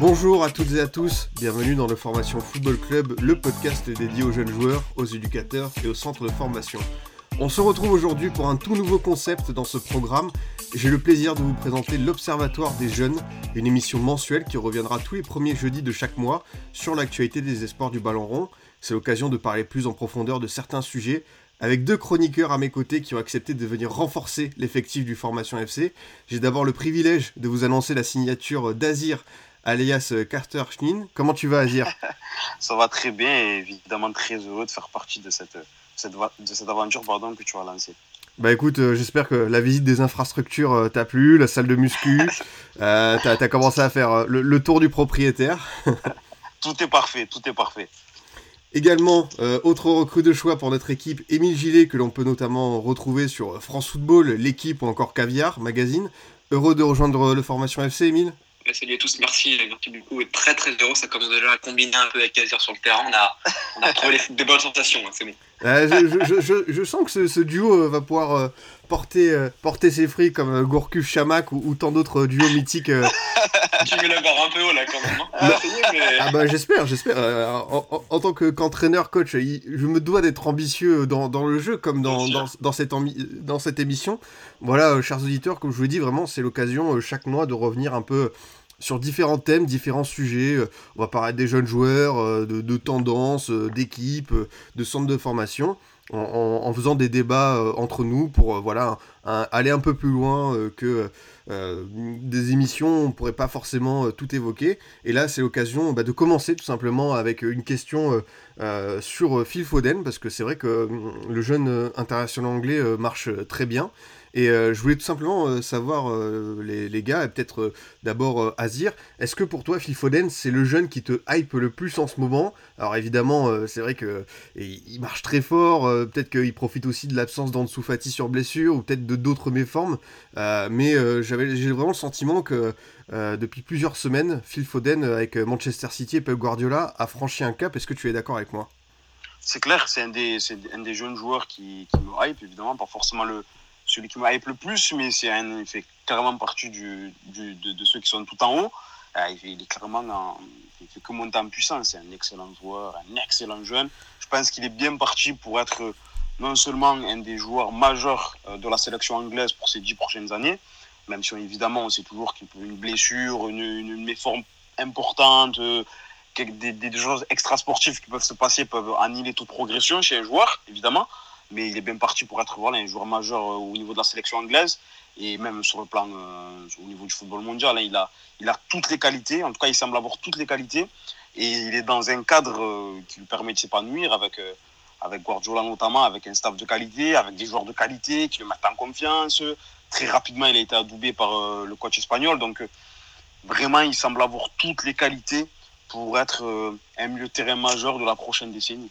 Bonjour à toutes et à tous, bienvenue dans le Formation Football Club, le podcast dédié aux jeunes joueurs, aux éducateurs et aux centres de formation. On se retrouve aujourd'hui pour un tout nouveau concept dans ce programme. J'ai le plaisir de vous présenter l'Observatoire des jeunes, une émission mensuelle qui reviendra tous les premiers jeudis de chaque mois sur l'actualité des espoirs du ballon rond. C'est l'occasion de parler plus en profondeur de certains sujets avec deux chroniqueurs à mes côtés qui ont accepté de venir renforcer l'effectif du Formation FC. J'ai d'abord le privilège de vous annoncer la signature d'Azir alias Carter Schnin. Comment tu vas, Azir? Ça va très bien et évidemment très heureux de faire partie de cette, cette, de cette aventure pardon, que tu as lancée. Bah écoute, euh, j'espère que la visite des infrastructures euh, t'a plu, la salle de muscu, euh, t'as as commencé à faire le, le tour du propriétaire. tout est parfait, tout est parfait. Également, euh, autre recrue de choix pour notre équipe, Émile Gillet, que l'on peut notamment retrouver sur France Football, l'équipe ou encore Caviar, magazine. Heureux de rejoindre le Formation FC, Émile? Salut à tous, merci, merci beaucoup. Très très heureux, ça commence déjà à combiner un peu avec Azir sur le terrain. On a, on a trouvé des bonnes sensations, hein, c'est bon. Euh, je, je, je, je, sens que ce, ce duo euh, va pouvoir euh, porter, euh, porter ses fruits comme Gourcuff Chamac ou, ou, tant d'autres duos mythiques. tu mets la barre un peu haut là quand même. Hein. Ah, mais... ah bah j'espère, j'espère. En, en, en, tant qu'entraîneur, coach, il, je me dois d'être ambitieux dans, dans, le jeu comme dans, dans, dans, cette, dans cette émission. Voilà, chers auditeurs, comme je vous l'ai dit, vraiment c'est l'occasion chaque mois de revenir un peu sur différents thèmes, différents sujets. On va parler des jeunes joueurs, de, de tendances, d'équipes, de centres de formation, en, faisant des débats entre nous pour voilà aller un peu plus loin que euh, des émissions, on ne pourrait pas forcément tout évoquer. Et là, c'est l'occasion bah, de commencer tout simplement avec une question euh, sur Phil Foden, parce que c'est vrai que le jeune international anglais marche très bien. Et euh, je voulais tout simplement euh, savoir, euh, les, les, gars, et peut-être d'abord Azir, est-ce que pour toi, Phil Foden, c'est le jeune qui te hype le plus en ce moment? Alors évidemment, c'est vrai que il marche très fort, peut-être qu'il profite aussi de l'absence d'Ansu Fati sur blessure, ou peut-être de d'autres méformes, mais j'avais, j'ai vraiment le sentiment que depuis plusieurs semaines, Phil Foden, avec Manchester City et Pep Guardiola, a franchi un cap. Est-ce que tu es d'accord avec moi? C'est clair, c'est un, des, un des jeunes joueurs qui me hype, évidemment, pas forcément le celui qui me hype le plus, mais c'est un, il fait carrément partie de, ceux qui sont tout en haut. Euh, il, est clairement en, il fait que monter en puissance. C'est un excellent joueur, un excellent jeune. Je pense qu'il est bien parti pour être non seulement un des joueurs majeurs de la sélection anglaise pour ces dix prochaines années, même si évidemment on sait toujours qu'il peut une blessure, une méforme importante, euh, des, des, choses extrasportives qui peuvent se passer peuvent annihiler toute progression chez un joueur, évidemment mais il est bien parti pour être un joueur majeur euh, au niveau de la sélection anglaise et même sur le plan euh, au niveau du football mondial. Hein, il, a, il a toutes les qualités, en tout cas il semble avoir toutes les qualités et il est dans un cadre euh, qui lui permet de s'épanouir avec, avec Guardiola notamment, avec un staff de qualité, avec des joueurs de qualité qui le mettent en confiance. Très rapidement, il a été adoubé par le coach espagnol, donc vraiment il semble avoir toutes les qualités pour être un milieu de terrain majeur de la prochaine décennie.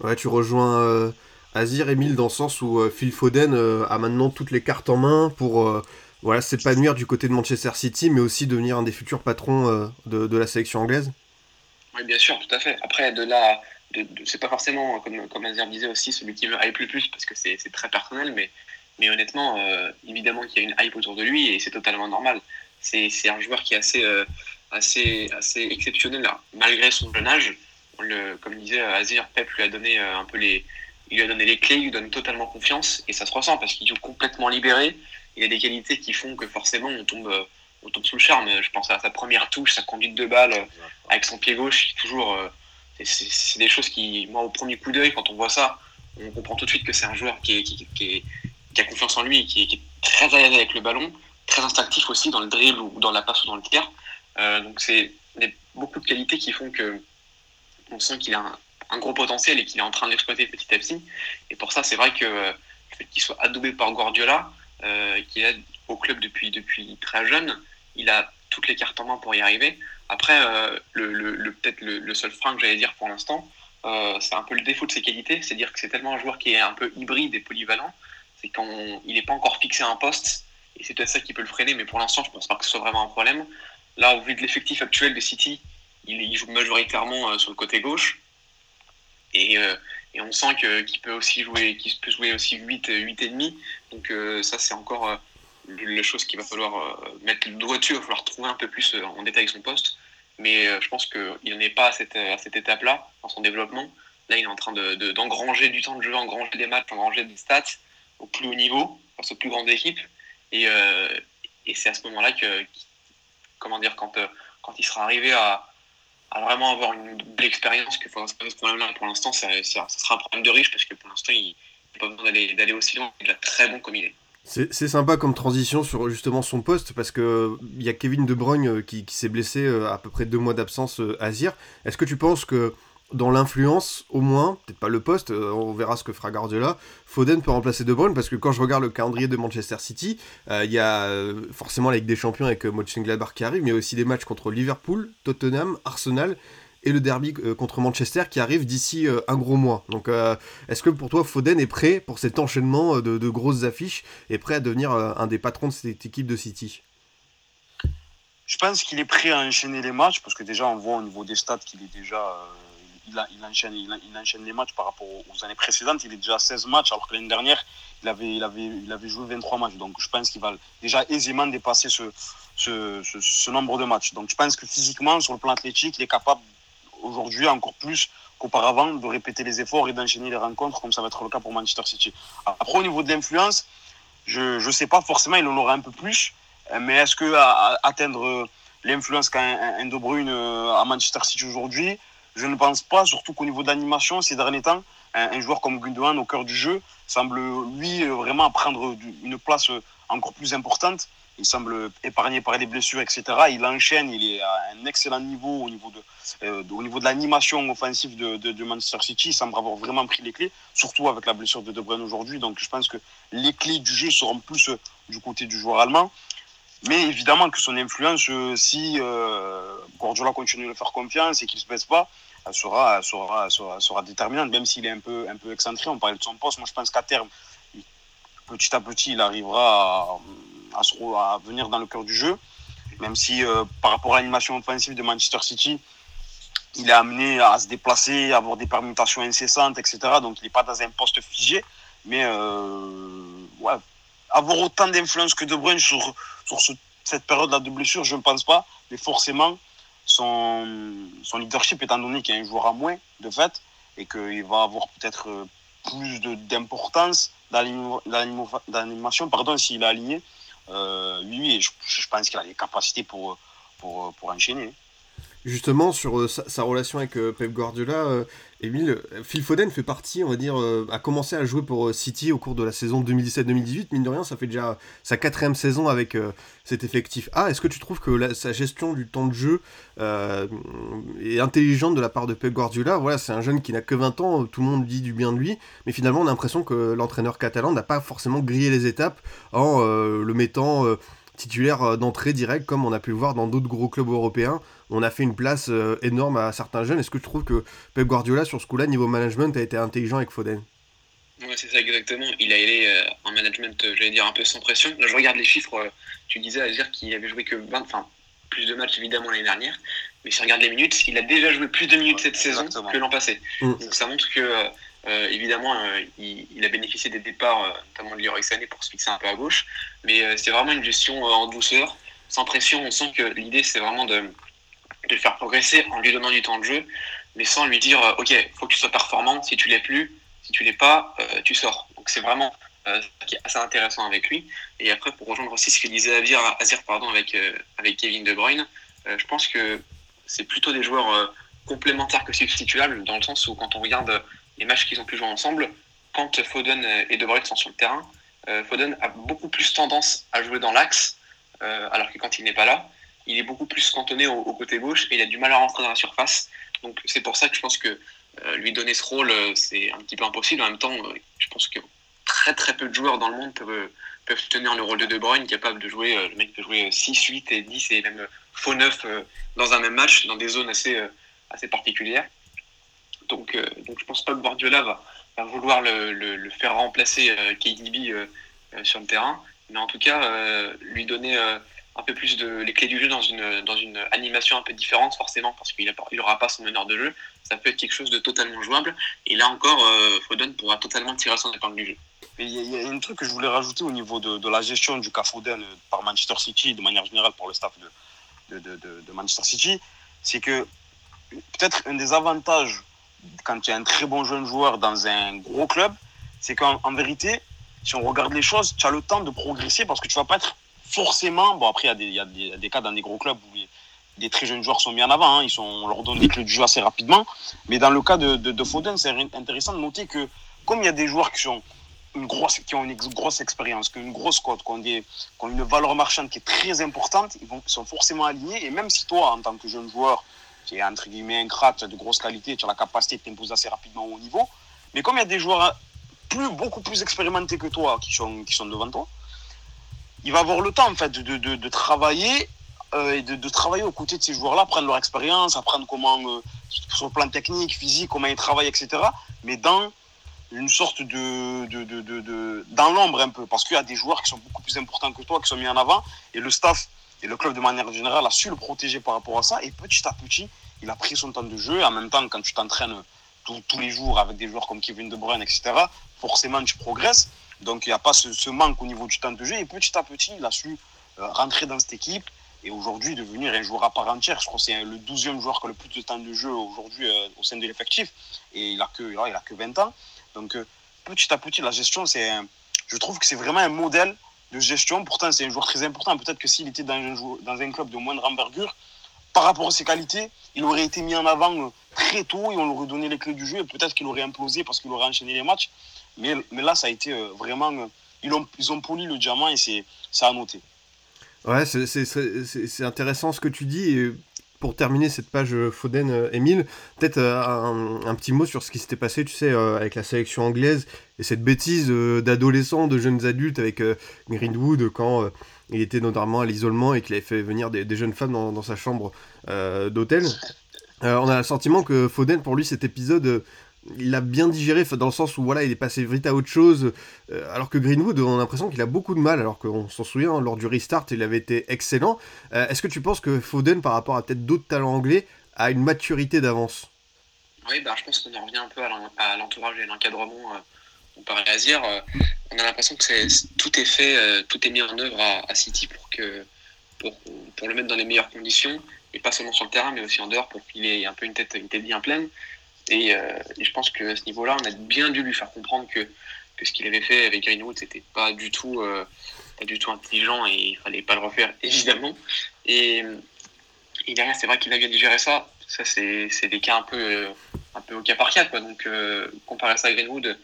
Ouais, tu rejoins Azir Emile dans le sens où euh, Phil Foden euh, a maintenant toutes les cartes en main pour euh, voilà, s'épanouir du côté de Manchester City, mais aussi devenir un des futurs patrons de, de, la sélection anglaise Oui, bien sûr, tout à fait. Après, de là, c'est pas forcément, comme, comme Azir disait aussi, celui qui me hype le plus, parce que c'est, très personnel, mais, mais honnêtement, évidemment qu'il y a une hype autour de lui, et c'est totalement normal. C'est, un joueur qui est assez, assez, assez exceptionnel, là, malgré son jeune âge. Le, comme disait Azir, Pep lui a donné un peu les il lui a donné les clés, il lui donne totalement confiance et ça se ressent parce qu'il joue complètement libéré. Il a des qualités qui font que forcément on tombe, on tombe sous le charme. Je pense à sa première touche, sa conduite de balle avec son pied gauche, toujours. C'est des choses qui, moi, au premier coup d'œil, quand on voit ça, on comprend tout de suite que c'est un joueur qui, est, qui, qui, est, qui, a confiance en lui qui est, qui est très à l'aise avec le ballon, très instinctif aussi dans le dribble ou dans la passe ou dans le tir. Euh, donc c'est beaucoup de qualités qui font que on sent qu'il a un, un gros potentiel et qu'il est en train de l'exploiter petit à petit. Et pour ça, c'est vrai que le fait qu'il soit adoubé par Guardiola, euh, qui est au club depuis, depuis très jeune, il a toutes les cartes en main pour y arriver. Après, euh, le, le, peut-être le, seul frein que j'allais dire pour l'instant, c'est un peu le défaut de ses qualités, c'est-à-dire que c'est tellement un joueur qui est un peu hybride et polyvalent, c'est qu'il n'est pas encore fixé à un poste, et c'est peut-être ça qui peut le freiner, mais pour l'instant, je pense pas que ce soit vraiment un problème. Là, au vu de l'effectif actuel de City, il, joue majoritairement sur le côté gauche, et, et on sent qu'il peut aussi jouer, qu'il peut jouer aussi 8, 8 et demi, donc ça c'est encore la chose qu'il va falloir euh, mettre le doigt dessus, il va falloir trouver un peu plus euh, en détail son poste. Mais euh, je pense qu'il n'est pas à cette, à cette étape-là dans son développement. Là, il est en train d'engranger de, du temps de jeu, engranger des matchs, engranger des stats au plus haut niveau, face aux plus grandes équipes. Et, et c'est à ce moment-là que, comment dire, quand, quand il sera arrivé à, à vraiment avoir une belle expérience, problème-là. Pour l'instant, ça, sera un problème de riche parce que pour l'instant, il n'a pas besoin d'aller aussi loin. Il est très bon comme il est. C'est sympa comme transition sur justement son poste parce que il y a Kevin De Bruyne euh, qui, s'est blessé euh, à peu près deux mois d'absence euh, à Zir. Est-ce que tu penses que dans l'influence, au moins, peut-être pas le poste, on verra ce que fera Guardiola, Foden peut remplacer De Bruyne parce que quand je regarde le calendrier de Manchester City, il y a forcément la Ligue des Champions avec Mönchengladbach qui arrive, mais il y a aussi des matchs contre Liverpool, Tottenham, Arsenal et le derby euh, contre Manchester qui arrive d'ici euh, un gros mois. Donc euh, est-ce que pour toi Foden est prêt pour cet enchaînement de, grosses affiches et prêt à devenir un des patrons de cette équipe de City? Je pense qu'il est prêt à enchaîner les matchs parce que déjà on voit au niveau des stats qu'il est déjà... il, enchaîne, il, enchaîne les matchs par rapport aux années précédentes. Il est déjà à 16 matchs alors que l'année dernière il avait, il, avait, il avait joué 23 matchs. Donc je pense qu'il va déjà aisément dépasser ce, nombre de matchs. Donc je pense que physiquement, sur le plan athlétique, il est capable aujourd'hui encore plus qu'auparavant de répéter les efforts et d'enchaîner les rencontres comme ça va être le cas pour Manchester City. Après au niveau de l'influence, je ne sais pas forcément, il en aura un peu plus, mais est-ce que atteindre l'influence qu'a un, De Bruyne euh, à Manchester City aujourd'hui, je ne pense pas, surtout qu'au niveau d'animation ces derniers temps, un, joueur comme Gundogan au cœur du jeu semble lui vraiment prendre une place encore plus importante il semble épargné par les blessures, etc. Il enchaîne, il est à un excellent niveau au niveau de, euh, au niveau de l'animation offensive de, de, Manchester City. Il semble avoir vraiment pris les clés, surtout avec la blessure de De Bruyne aujourd'hui. Donc je pense que les clés du jeu seront plus euh, du côté du joueur allemand. Mais évidemment que son influence, euh, si euh, Guardiola continue de le faire confiance et qu'il ne se baisse pas, sera, sera, sera, sera, déterminante, même s'il est un peu, un peu excentré. On parlait de son poste. Moi, je pense qu'à terme, petit à petit, il arrivera à à, venir dans le cœur du jeu, même si euh, par rapport à l'animation offensive de Manchester City, il est amené à se déplacer, à avoir des permutations incessantes, etc. Donc il n'est pas dans un poste figé. Mais euh, avoir autant d'influence que De Bruyne sur, sur cette période-là de blessure, je ne pense pas. Mais forcément, son, son leadership, étant donné qu'il y a un joueur à moins, de fait, et qu'il va avoir peut-être euh, plus d'importance dans l'animation, pardon, s'il est aligné, euh, lui, je, je pense qu'il a les capacités pour, pour, pour enchaîner. Justement, sur euh, sa, relation avec euh, Pep Guardiola, euh, Emile, Phil Foden fait partie, on va dire, a commencé à jouer pour City au cours de la saison 2017-2018. Mine de rien, ça fait déjà sa quatrième saison avec cet effectif A. Est-ce que tu trouves que sa gestion du temps de jeu est intelligente de la part de Pep Guardiola? Voilà, c'est un jeune qui n'a que 20 ans, tout le monde dit du bien de lui, mais finalement, on a l'impression que l'entraîneur catalan n'a pas forcément grillé les étapes en le mettant titulaire d'entrée direct, comme on a pu le voir dans d'autres gros clubs européens on a fait une place euh, énorme à certains jeunes. Est-ce que tu trouves que Pep Guardiola, sur ce coup-là, niveau management, a été intelligent avec Foden? Oui, c'est ça exactement. Il a été euh, en management, euh, j'allais dire, un peu sans pression. Là, je regarde les chiffres. tu disais à dire qu'il avait joué que 20, enfin, plus de matchs évidemment l'année dernière. Mais si on regarde les minutes, il a déjà joué plus de minutes cette saison que l'an passé. Mm. Donc ça montre que, évidemment, il, a bénéficié des départs, notamment de Leroy Sané, pour se fixer un peu à gauche. Mais c'est vraiment une gestion en douceur, sans pression. On sent que l'idée, c'est vraiment de de le faire progresser en lui donnant du temps de jeu, mais sans lui dire euh, ok, faut que tu sois performant. Si tu l'es plus, si tu l'es pas, euh, tu sors. Donc c'est vraiment euh, qui est assez intéressant avec lui. Et après pour rejoindre aussi ce que disait Azir, pardon avec avec Kevin De Bruyne, je pense que c'est plutôt des joueurs complémentaires que substituables dans le sens où quand on regarde les matchs qu'ils ont pu jouer ensemble, quand Foden et De Bruyne sont sur le terrain, Foden a beaucoup plus tendance à jouer dans l'axe, alors que quand il n'est pas là, il est beaucoup plus cantonné au, côté gauche et il a du mal à rentrer dans la surface. Donc c'est pour ça que je pense que euh, lui donner ce rôle, euh, c'est un petit peu impossible. En même temps, euh, je pense que très très peu de joueurs dans le monde peuvent, peuvent tenir le rôle de De Bruyne, capable de jouer, le mec peut jouer 6, 8 et 10 et même faux 9 dans un même match, dans des zones assez, assez particulières. Donc, donc je pense pas que Guardiola va, vouloir le, le, faire remplacer KDB sur le terrain, mais en tout cas lui donner un peu plus de les clés du jeu dans une, dans une animation un peu différente, forcément, parce qu'il n'aura pas son meneur de jeu. Ça peut être quelque chose de totalement jouable. Et là encore, euh, Foden pourra totalement tirer son épingle du jeu. Il y, a un truc que je voulais rajouter au niveau de, de la gestion du cas Foden par Manchester City, de manière générale par le staff de, de, de Manchester City, c'est que peut-être un des avantages quand tu es un très bon jeune joueur dans un gros club, c'est qu'en vérité, si on regarde les choses, tu as le temps de progresser parce que tu vas pas être forcément, bon après il y, a des cas dans des gros clubs où des très jeunes joueurs sont mis en avant, hein. ils sont, on leur donne des clés du jeu assez rapidement, mais dans le cas de, de, Foden, c'est intéressant de noter que comme il y a des joueurs qui qui ont une grosse expérience, qui ont une grosse cote, qui ont, qui une valeur marchande qui est très importante, ils, sont forcément alignés. Et même si toi, en tant que jeune joueur, tu es entre guillemets un crack, tu as de grosses qualités, tu as la capacité de t'imposer assez rapidement au niveau, mais comme il y a des joueurs plus, beaucoup plus expérimentés que toi qui qui sont devant toi, il va avoir le temps en fait de, de, travailler euh, et de, travailler aux côtés de ces joueurs-là, prendre leur expérience, apprendre comment, euh, sur le plan technique, physique, comment ils travaillent, etc. Mais dans une sorte de, dans l'ombre un peu, parce qu'il y a des joueurs qui sont beaucoup plus importants que toi, qui sont mis en avant, et le staff et le club de manière générale a su le protéger par rapport à ça, et petit à petit, il a pris son temps de jeu, en même temps, quand tu t'entraînes tous les jours avec des joueurs comme Kevin De Bruyne, etc., forcément tu progresses. Donc il n'y a pas ce, manque au niveau du temps de jeu. Et petit à petit, il a su euh, rentrer dans cette équipe et aujourd'hui devenir un joueur à part entière. Je crois que c'est le 12e joueur qui a le plus de temps de jeu aujourd'hui euh, au sein de l'effectif. Et il n'a que, a que 20 ans. Donc euh, petit à petit, la gestion, c'est je trouve que c'est vraiment un modèle de gestion. Pourtant, c'est un joueur très important. Peut-être que s'il était dans un, dans un club de moindre envergure, par rapport à ses qualités, il aurait été mis en avant très tôt et on lui aurait donné les clés du jeu. Et peut-être qu'il aurait implosé parce qu'il aurait enchaîné les matchs. Mais, là, ça a été euh, vraiment. Euh, ils ont, ils ont poli le diamant et c'est ça a noté. Ouais, c'est intéressant ce que tu dis. Et pour terminer cette page euh, Foden-Emile, peut-être un, un, petit mot sur ce qui s'était passé, tu sais, avec la sélection anglaise et cette bêtise d'adolescents, de jeunes adultes avec Greenwood quand il était notamment à l'isolement et qu'il avait fait venir des, jeunes femmes dans, dans sa chambre d'hôtel. on a le sentiment que Foden, pour lui, cet épisode il l'a bien digéré dans le sens où voilà il est passé vite à autre chose euh, alors que Greenwood on a l'impression qu'il a beaucoup de mal alors qu'on s'en souvient lors du restart il avait été excellent. Euh, est-ce que tu penses que Foden par rapport à peut-être d'autres talents anglais a une maturité d'avance? Oui bah, je pense qu'on en revient un peu à l'entourage et à l'encadrement euh, on parlait à Zir on a l'impression que tout est fait tout est mis en œuvre à, City pour que pour, pour, le mettre dans les meilleures conditions et pas seulement sur le terrain mais aussi en dehors pour qu'il ait un peu une tête une tête bien pleine euh, et, je pense qu'à ce niveau-là, on a bien dû lui faire comprendre que, que ce qu'il avait fait avec Greenwood, c'était pas du tout, euh, pas du tout intelligent et il fallait pas le refaire, évidemment. Et, derrière, c'est vrai qu'il a bien digéré ça. Ça, c'est des cas un peu, un peu au cas par cas. Donc, euh, comparer ça à Greenwood,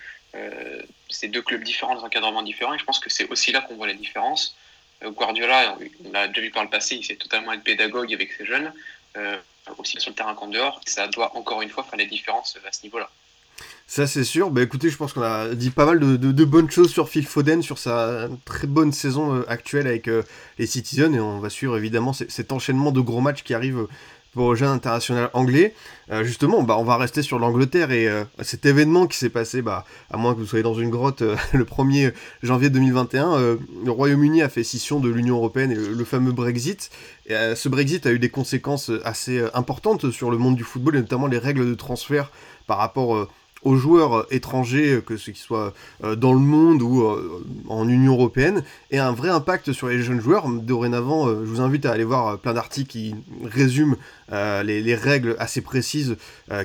c'est deux clubs différents, des encadrements différents. Et je pense que c'est aussi là qu'on voit la différence. Guardiola, on l'a déjà vu par le passé, il sait totalement être pédagogue avec ses jeunes aussi sur le terrain qu'en dehors. ça doit encore une fois faire la différence à ce niveau-là. Ça c'est sûr. Bah écoutez, je pense qu'on a dit pas mal de, bonnes choses sur Phil Foden, sur sa très bonne saison euh, actuelle avec euh, les Citizens, et on va suivre évidemment cet enchaînement de gros matchs qui arrivent pour le jeune international anglais. Euh, justement, bah, on va rester sur l'Angleterre et cet événement qui s'est passé, bah, à moins que vous soyez dans une grotte le 1er janvier 2021, le Royaume-Uni a fait scission de l'Union Européenne et le, fameux Brexit. Ce Brexit a eu des conséquences assez importantes sur le monde du football et notamment les règles de transfert par rapport aux joueurs étrangers, que ce qui soit euh, dans le monde ou euh, en Union Européenne, et un vrai impact sur les jeunes joueurs. Dorénavant, euh, je vous invite à aller voir plein d'articles qui résument les, règles assez précises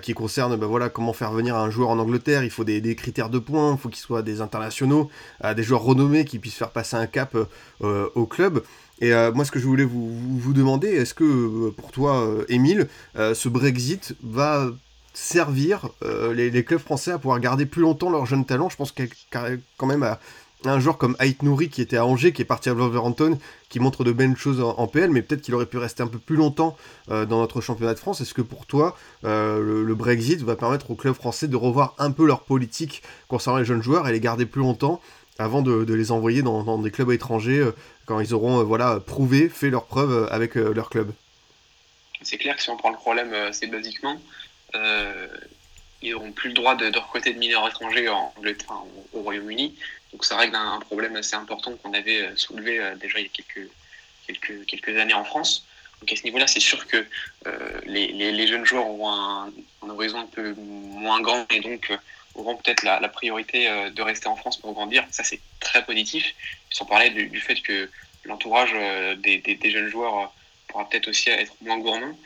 qui concernent ben voilà, comment faire venir un joueur en Angleterre. Il faut des, critères de points, il faut qu'ils soient des internationaux, des joueurs renommés qui puissent faire passer un cap au club. Et moi, ce que je voulais vous demander, est-ce que pour toi, Émile, ce Brexit va servir euh, les, clubs français à pouvoir garder plus longtemps leurs jeunes talents. Je pense qu'il quand même à un joueur comme Ait Nouri qui était à Angers, qui est parti à Wolverhampton, qui montre de belles choses en, PL, mais peut-être qu'il aurait pu rester un peu plus longtemps euh, dans notre championnat de France. Est-ce que pour toi, euh, le, Brexit va permettre aux clubs français de revoir un peu leur politique concernant les jeunes joueurs et les garder plus longtemps avant de, les envoyer dans, des clubs étrangers quand ils auront voilà, prouvé, fait leurs preuves avec leur club? C'est clair que si on prend le problème, c'est basiquement, euh, ils n'auront plus le droit de, recruter de mineurs étrangers au Royaume-Uni. Donc ça règle un, problème assez important qu'on avait soulevé déjà il y a quelques, années en France. Donc à ce niveau-là, c'est sûr que les, jeunes joueurs auront un, horizon un peu moins grand et donc auront peut-être la, priorité euh, de rester en France pour grandir. Ça, c'est très positif. Sans parler du, fait que l'entourage euh, des, jeunes joueurs euh, pourra peut-être aussi être moins gourmand.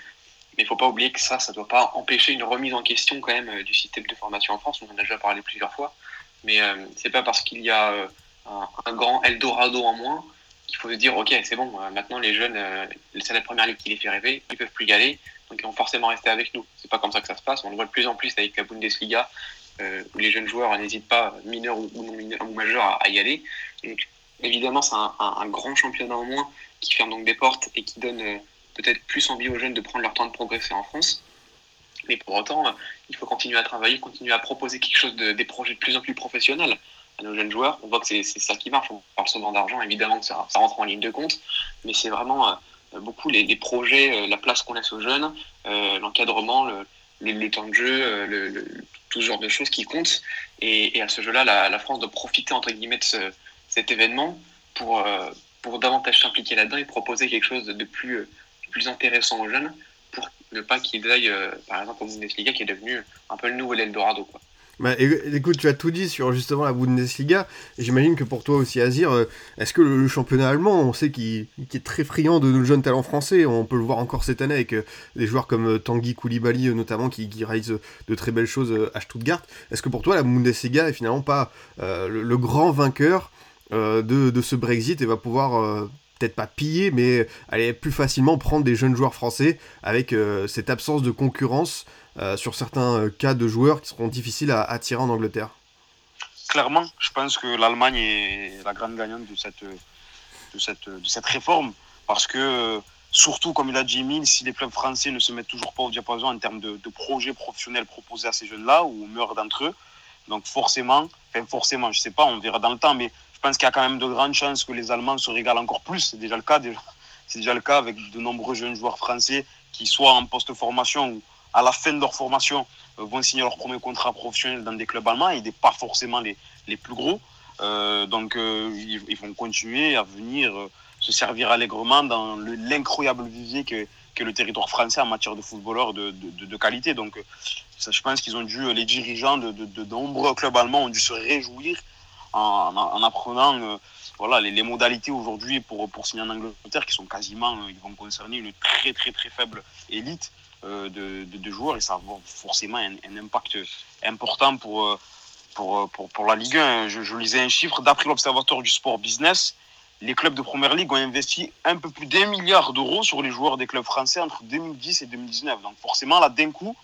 Mais il ne faut pas oublier que ça, ça ne doit pas empêcher une remise en question quand même du système de formation en France. On en a déjà parlé plusieurs fois. Mais ce c'est pas parce qu'il y a un, grand Eldorado en moins qu'il faut se dire ok c'est bon maintenant les jeunes c'est la première ligue qui les fait rêver ils peuvent plus y aller donc ils vont forcément rester avec nous c'est pas comme ça que ça se passe on le voit de plus en plus avec la Bundesliga euh, où les jeunes joueurs n'hésitent pas, mineurs ou, non mineurs ou majeurs, à, y aller. Donc, évidemment, c'est un, grand championnat en moins qui ferme donc des portes et qui donne euh, peut-être plus envie aux jeunes de prendre leur temps de progresser en France. Mais pour autant, euh, il faut continuer à travailler, continuer à proposer quelque chose de, des projets de plus en plus professionnels à nos jeunes joueurs. On voit que c'est ça qui marche. On parle souvent d'argent, évidemment ça, ça, rentre en ligne de compte, mais c'est vraiment beaucoup les, projets, la place qu'on laisse aux jeunes, l'encadrement, le, temps de jeu, tout ce genre de choses qui comptent. Et, à ce jeu-là, la, France doit profiter entre guillemets de cet événement pour, euh, pour davantage s'impliquer là-dedans et proposer quelque chose de plus, plus intéressant aux jeunes pour ne pas qu'ils aillent, euh, par exemple, au Bundesliga qui est devenu un peu le nouvel Eldorado. Quoi. Bah, écoute, tu as tout dit sur justement la Bundesliga. J'imagine que pour toi aussi, Azir, euh, est-ce que le, championnat allemand, on sait qu'il est très friand de nos jeunes talents français, on peut le voir encore cette année avec euh, des joueurs comme Tanguy Koulibaly notamment qui, qui réalisent de très belles choses à Stuttgart. Est-ce que pour toi la Bundesliga est finalement pas le, grand vainqueur de, ce Brexit et va pouvoir peut-être pas piller, mais aller plus facilement prendre des jeunes joueurs français avec cette absence de concurrence euh, sur certains euh, cas de joueurs qui seront difficiles à attirer en Angleterre. Clairement, je pense que l'Allemagne est la grande gagnante de cette, de cette, de cette réforme parce que surtout comme il a dit Emile, si les clubs français ne se mettent toujours pas au diapason en termes de, projets professionnels proposés à ces jeunes-là ou meurent d'entre eux, donc forcément, enfin forcément, je sais pas, on verra dans le temps, mais pense qu'il y a quand même de grandes chances que les Allemands se régalent encore plus. C'est déjà le cas, c'est déjà le cas avec de nombreux jeunes joueurs français qui soient en post-formation ou à la fin de leur formation, euh, vont signer leur premier contrat professionnel dans des clubs allemands et pas forcément les, les plus gros. Euh, donc, euh, ils, vont continuer à venir se servir allègrement dans l'incroyable vivier que, que, le territoire français en matière de footballeurs de, de, de qualité. Donc, ça, je pense qu'ils ont dû, les dirigeants de, nombreux clubs allemands ont dû se réjouir en, en apprenant voilà, les, modalités aujourd'hui pour, pour signer en Angleterre qui sont quasiment, ils vont concerner une très très très faible élite. Euh, de, de, joueurs et ça a forcément un, impact important pour, euh, pour, euh, pour, la Ligue 1. Je, lisais un chiffre, d'après l'Observatoire du sport business, les clubs de Première Ligue ont investi un peu plus d'un milliard d'euros sur les joueurs des clubs français entre 2010 et 2019. Donc forcément, là, d'un coup,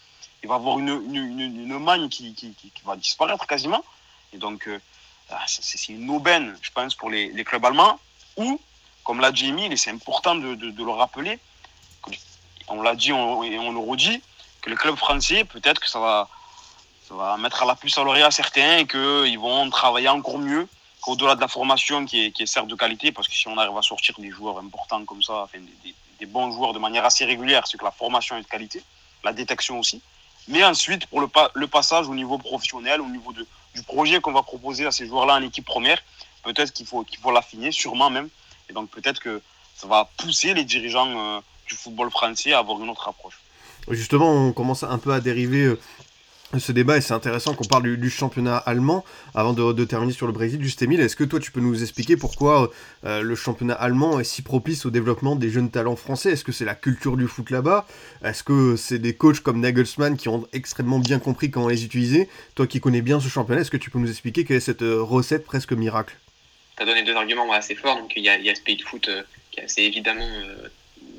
il va y avoir une, une, manne qui, qui, va disparaître quasiment. Et donc, c'est une aubaine, je pense, pour les, les clubs allemands. Ou, comme l'a dit Emile, et c'est important de, le rappeler, on l'a dit et on le redit, que le club français, peut-être que ça va, mettre à la puce à l'oreille à certains et qu'ils vont travailler encore mieux qu'au-delà de la formation qui est, qui certes de qualité, parce que si on arrive à sortir des joueurs importants comme ça, des, bons joueurs de manière assez régulière, c'est que la formation est de qualité, la détection aussi. Mais ensuite, pour le passage au niveau professionnel, au niveau de, du projet qu'on va proposer à ces joueurs-là en équipe première, peut-être qu'il faut, l'affiner, sûrement même. Et donc peut-être que ça va pousser les dirigeants euh, du football français à avoir une autre approche. Justement, on commence un peu à dériver euh, ce débat et c'est intéressant qu'on parle du, championnat allemand avant de, terminer sur le Brésil. Juste Emile, est-ce que toi tu peux nous expliquer pourquoi euh, le championnat allemand est si propice au développement des jeunes talents français? Est-ce que c'est la culture du foot là-bas? Est-ce que c'est des coachs comme Nagelsmann qui ont extrêmement bien compris comment les utiliser? Toi qui connais bien ce championnat, est-ce que tu peux nous expliquer quelle est cette euh, recette presque miracle? Tu as donné deux arguments assez forts. Donc il y, a, ce pays de foot qui est assez évidemment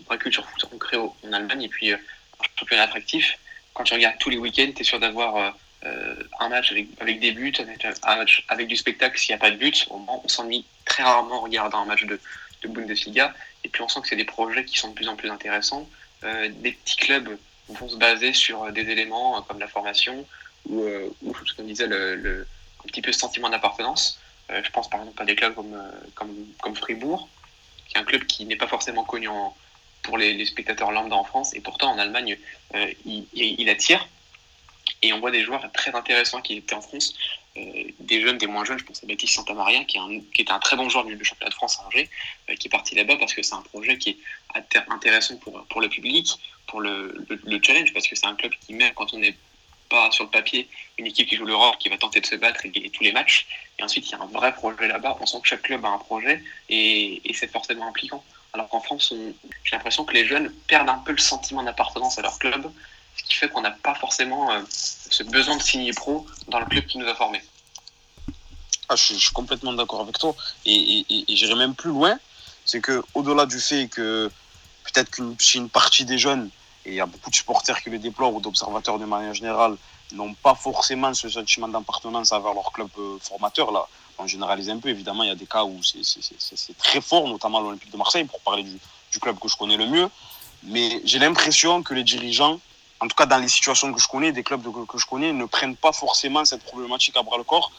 vraie culture foot ancrée en Allemagne et puis euh, un championnat attractif. Quand tu regardes tous les week-ends, tu es sûr d'avoir euh, euh, un match avec, des buts, un match avec du spectacle s'il n'y a pas de but. On, s'ennuie très rarement en regardant un match de, de, Bundesliga. Et puis on sent que c'est des projets qui sont de plus en plus intéressants. des petits clubs vont se baser sur des éléments comme la formation ou, ou ce qu'on disait, le, un petit peu ce sentiment d'appartenance. je pense par exemple à des clubs comme, comme, comme Fribourg, qui est un club qui n'est pas forcément connu en, pour les, spectateurs lambda en France, et pourtant en Allemagne, euh, il, attire. Et on voit des joueurs très intéressants qui étaient en France, des jeunes, des moins jeunes. Je pense à Baptiste Santamaria, qui, est qui était un très bon joueur du, championnat de France à Angers, qui est parti là-bas parce que c'est un projet qui est intéressant pour, le public, pour le, le challenge, parce que c'est un club qui, même quand on n'est pas sur le papier une équipe qui joue l'Europe, qui va tenter de se battre et gagner tous les matchs. Et ensuite, il y a un vrai projet là-bas. On sent que chaque club a un projet et, c'est forcément impliquant. Alors qu'en France, j'ai l'impression que les jeunes perdent un peu le sentiment d'appartenance à leur club, ce qui fait qu'on n'a pas forcément euh, ce besoin de signer pro dans le club qui nous a formés. Ah, je, suis, complètement d'accord avec toi. Et, j'irai même plus loin. C'est que au-delà du fait que peut-être qu'une une partie des jeunes et il y a beaucoup de supporters qui le déplorent ou d'observateurs de manière générale n'ont pas forcément ce sentiment d'appartenance envers leur club euh, formateur. Là, on généralise un peu, évidemment, il y a des cas où c'est très fort, notamment l'Olympique de Marseille, pour parler du, club que je connais le mieux. Mais j'ai l'impression que les dirigeants, en tout cas dans les situations que je connais, des clubs que je connais, ne prennent pas forcément cette problématique à bras le corps.